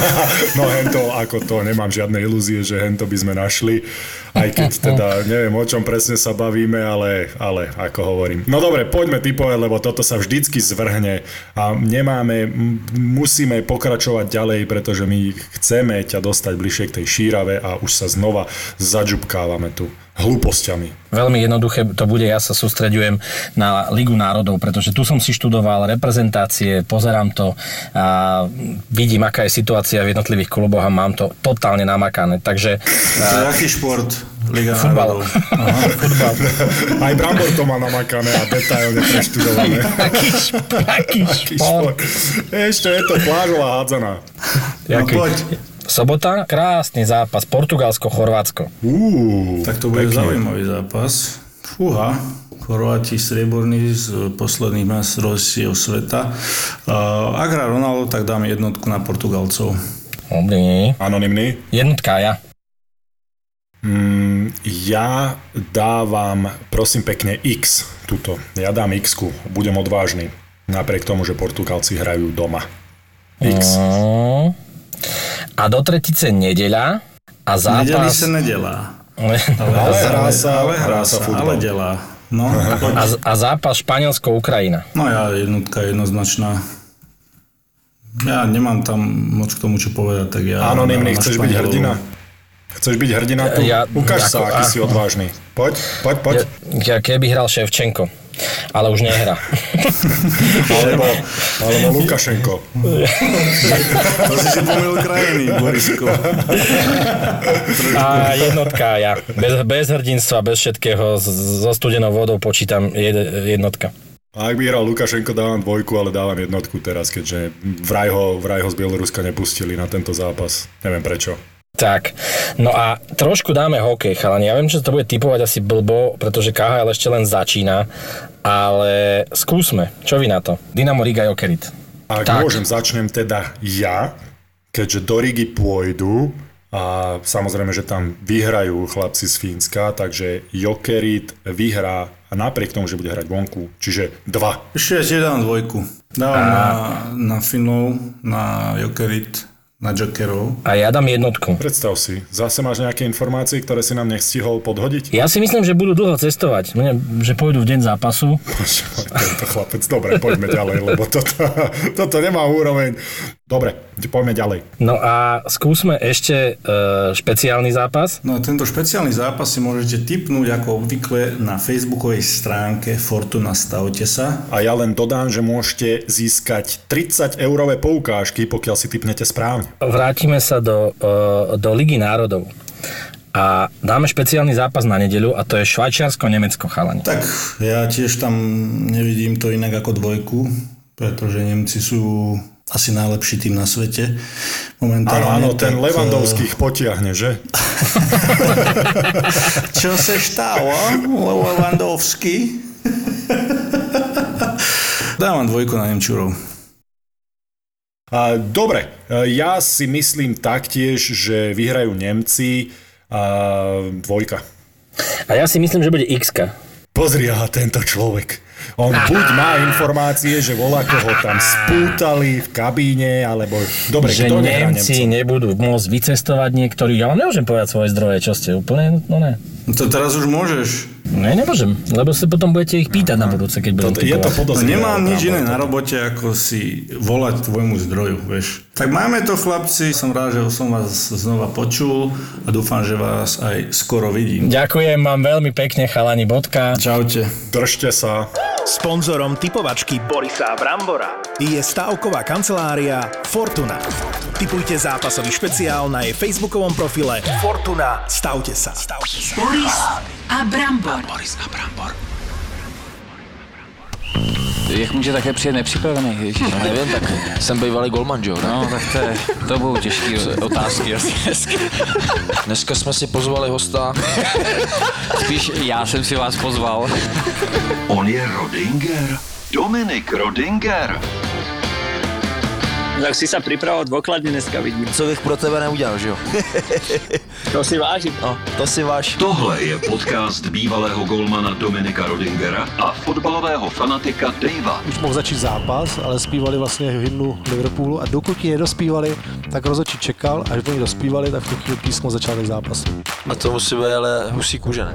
D: no hento, ako to, nemám žiadne ilúzie, že hento by sme našli. Aj keď teda neviem, o čom presne sa bavíme, ale, ale ako hovorím. No dobre, poďme typovať, lebo toto sa vždycky zvrhne a nemáme, musíme pokračovať ďalej, pretože my chceme ťa dostať bližšie k tej šírave a už sa znova zadžubkávame tu hlúpostiami.
E: Veľmi jednoduché to bude, ja sa sústreďujem na Ligu národov, pretože tu som si študoval reprezentácie, pozerám to a vidím, aká je situácia v jednotlivých kluboch a mám to totálne namakané. Takže...
C: To je aký šport? Liga
E: futbal.
C: Aha, futbal.
D: Aj Brambor to má namakané a detailne preštudované.
E: aký, aký šport?
D: Ešte je to plážová hádzaná.
C: No poď.
E: Sobota, krásny zápas, Portugalsko-Chorvátsko.
C: Tak to bude pekne. zaujímavý zápas. Fúha, Chorváti strieborní z posledných majstrovstiev sveta. Uh, ak hrá Ronaldo, tak dáme jednotku na Portugalcov.
E: Dobrý.
D: Anonymný?
E: Jednotka ja.
D: Mm, ja dávam, prosím pekne, X tuto. Ja dám x budem odvážny. Napriek tomu, že Portugalci hrajú doma. X. Mm.
E: A do tretice nedeľa a zápas...
C: Nedeli sa nedelá.
D: Ale, ale, hrá sa, ale hrá sa futbal.
C: Ale delá. No,
E: a, a zápas Španielsko-Ukrajina.
C: No ja jednotka jednoznačná. Ja nemám tam moc k tomu, čo povedať, tak ja...
D: Anonymný, chceš byť hrdina? Chceš byť hrdina tu? Ja, Ukáž ako, sa, aký a, si odvážny. Poď, poď, poď.
E: Ja, keby hral Ševčenko ale už nehra.
D: alebo, alebo Lukašenko.
C: to si si pomýlil krajiny, Borisko.
E: A jednotka ja. Bez, bez hrdinstva, bez všetkého, so studenou vodou počítam jednotka.
D: A ak by hral Lukašenko, dávam dvojku, ale dávam jednotku teraz, keďže vraj ho, vraj ho z Bieloruska nepustili na tento zápas. Neviem prečo.
E: Tak, no a trošku dáme hokej, chalani. Ja viem, že to bude typovať asi blbo, pretože KHL ešte len začína, ale skúsme. Čo vy na to? Dynamo Riga Jokerit.
D: Ak tak. môžem, začnem teda ja, keďže do Rigi pôjdu a samozrejme, že tam vyhrajú chlapci z Fínska, takže Jokerit vyhrá a napriek tomu, že bude hrať vonku, čiže dva.
C: Ešte ja dám dvojku. Dávam a... na, na Finov, na Jokerit na Jokerov.
E: A ja dám jednotku.
D: Predstav si, zase máš nejaké informácie, ktoré si nám nechstihol podhodiť?
E: Ja si myslím, že budú dlho cestovať, že pôjdu v deň zápasu.
D: Tento chlapec, dobre, poďme ďalej, lebo toto, toto nemá úroveň. Dobre, poďme ďalej.
E: No a skúsme ešte e, špeciálny zápas.
C: No tento špeciálny zápas si môžete tipnúť ako obvykle na facebookovej stránke Fortuna Stavte sa.
D: A ja len dodám, že môžete získať 30 eurové poukážky, pokiaľ si typnete správne.
E: Vrátime sa do, e, do Ligy národov. A dáme špeciálny zápas na nedeľu a to je Švajčiarsko-Nemecko chalani.
C: Tak ja tiež tam nevidím to inak ako dvojku, pretože Nemci sú asi najlepší tým na svete
D: momentálne. Áno, áno, ten tak, Levandovský ich potiahne, že?
C: Čo sa stalo, Levandovský? Dávam dvojku na Nemčurov.
D: Dobre, ja si myslím taktiež, že vyhrajú Nemci a dvojka.
E: A ja si myslím, že bude x
D: Pozri, aha, tento človek. On buď má informácie, že volá koho tam spútali v kabíne, alebo... Dobre,
E: že
D: kto
E: Nemci nebudú môcť vycestovať niektorí. Ja vám nemôžem povedať svoje zdroje, čo ste úplne, no ne.
C: No to teraz už môžeš.
E: Ne, nemôžem, lebo sa potom budete ich pýtať na budúce, keď budem
D: Je to podozrivé.
C: No, nemám nič iné na robote, ako si volať tvojmu zdroju, vieš. Tak máme to, chlapci. Som rád, že som vás znova počul a dúfam, že vás aj skoro vidím.
E: Ďakujem vám veľmi pekne, chalani, bodka.
C: Čaute.
D: Držte sa.
A: Sponzorom typovačky Borisa Brambora je stavková kancelária Fortuna. Typujte zápasový špeciál na jej facebookovom profile Fortuna. Stavte sa. Stavte sa.
F: Boris a Brambor.
A: Boris a Brambor.
G: Jak může také přijet nepřipravený, ježiš, no nevím, tak jsem bývalý golman, jo? No, tak to, je, to budou těžké otázky asi dneska. Dneska jsme si pozvali hosta. Spíš já jsem si vás pozval.
H: On je Rodinger. Dominik Rodinger.
I: Tak si sa pripravoval dôkladne dneska, vidím.
G: Co bych pro tebe neudělal, že jo?
I: To si vážim.
G: No, to si váš.
H: Tohle je podcast bývalého golmana Dominika Rodingera a fotbalového fanatika Davea.
J: Už mohl začít zápas, ale zpívali vlastně hymnu Liverpoolu a dokud ji nedospívali, tak rozhodčí čekal, až oni dospívali, tak v tu chvíli písmo začátek zápasu.
G: A to musí být ale husí kůže, ne?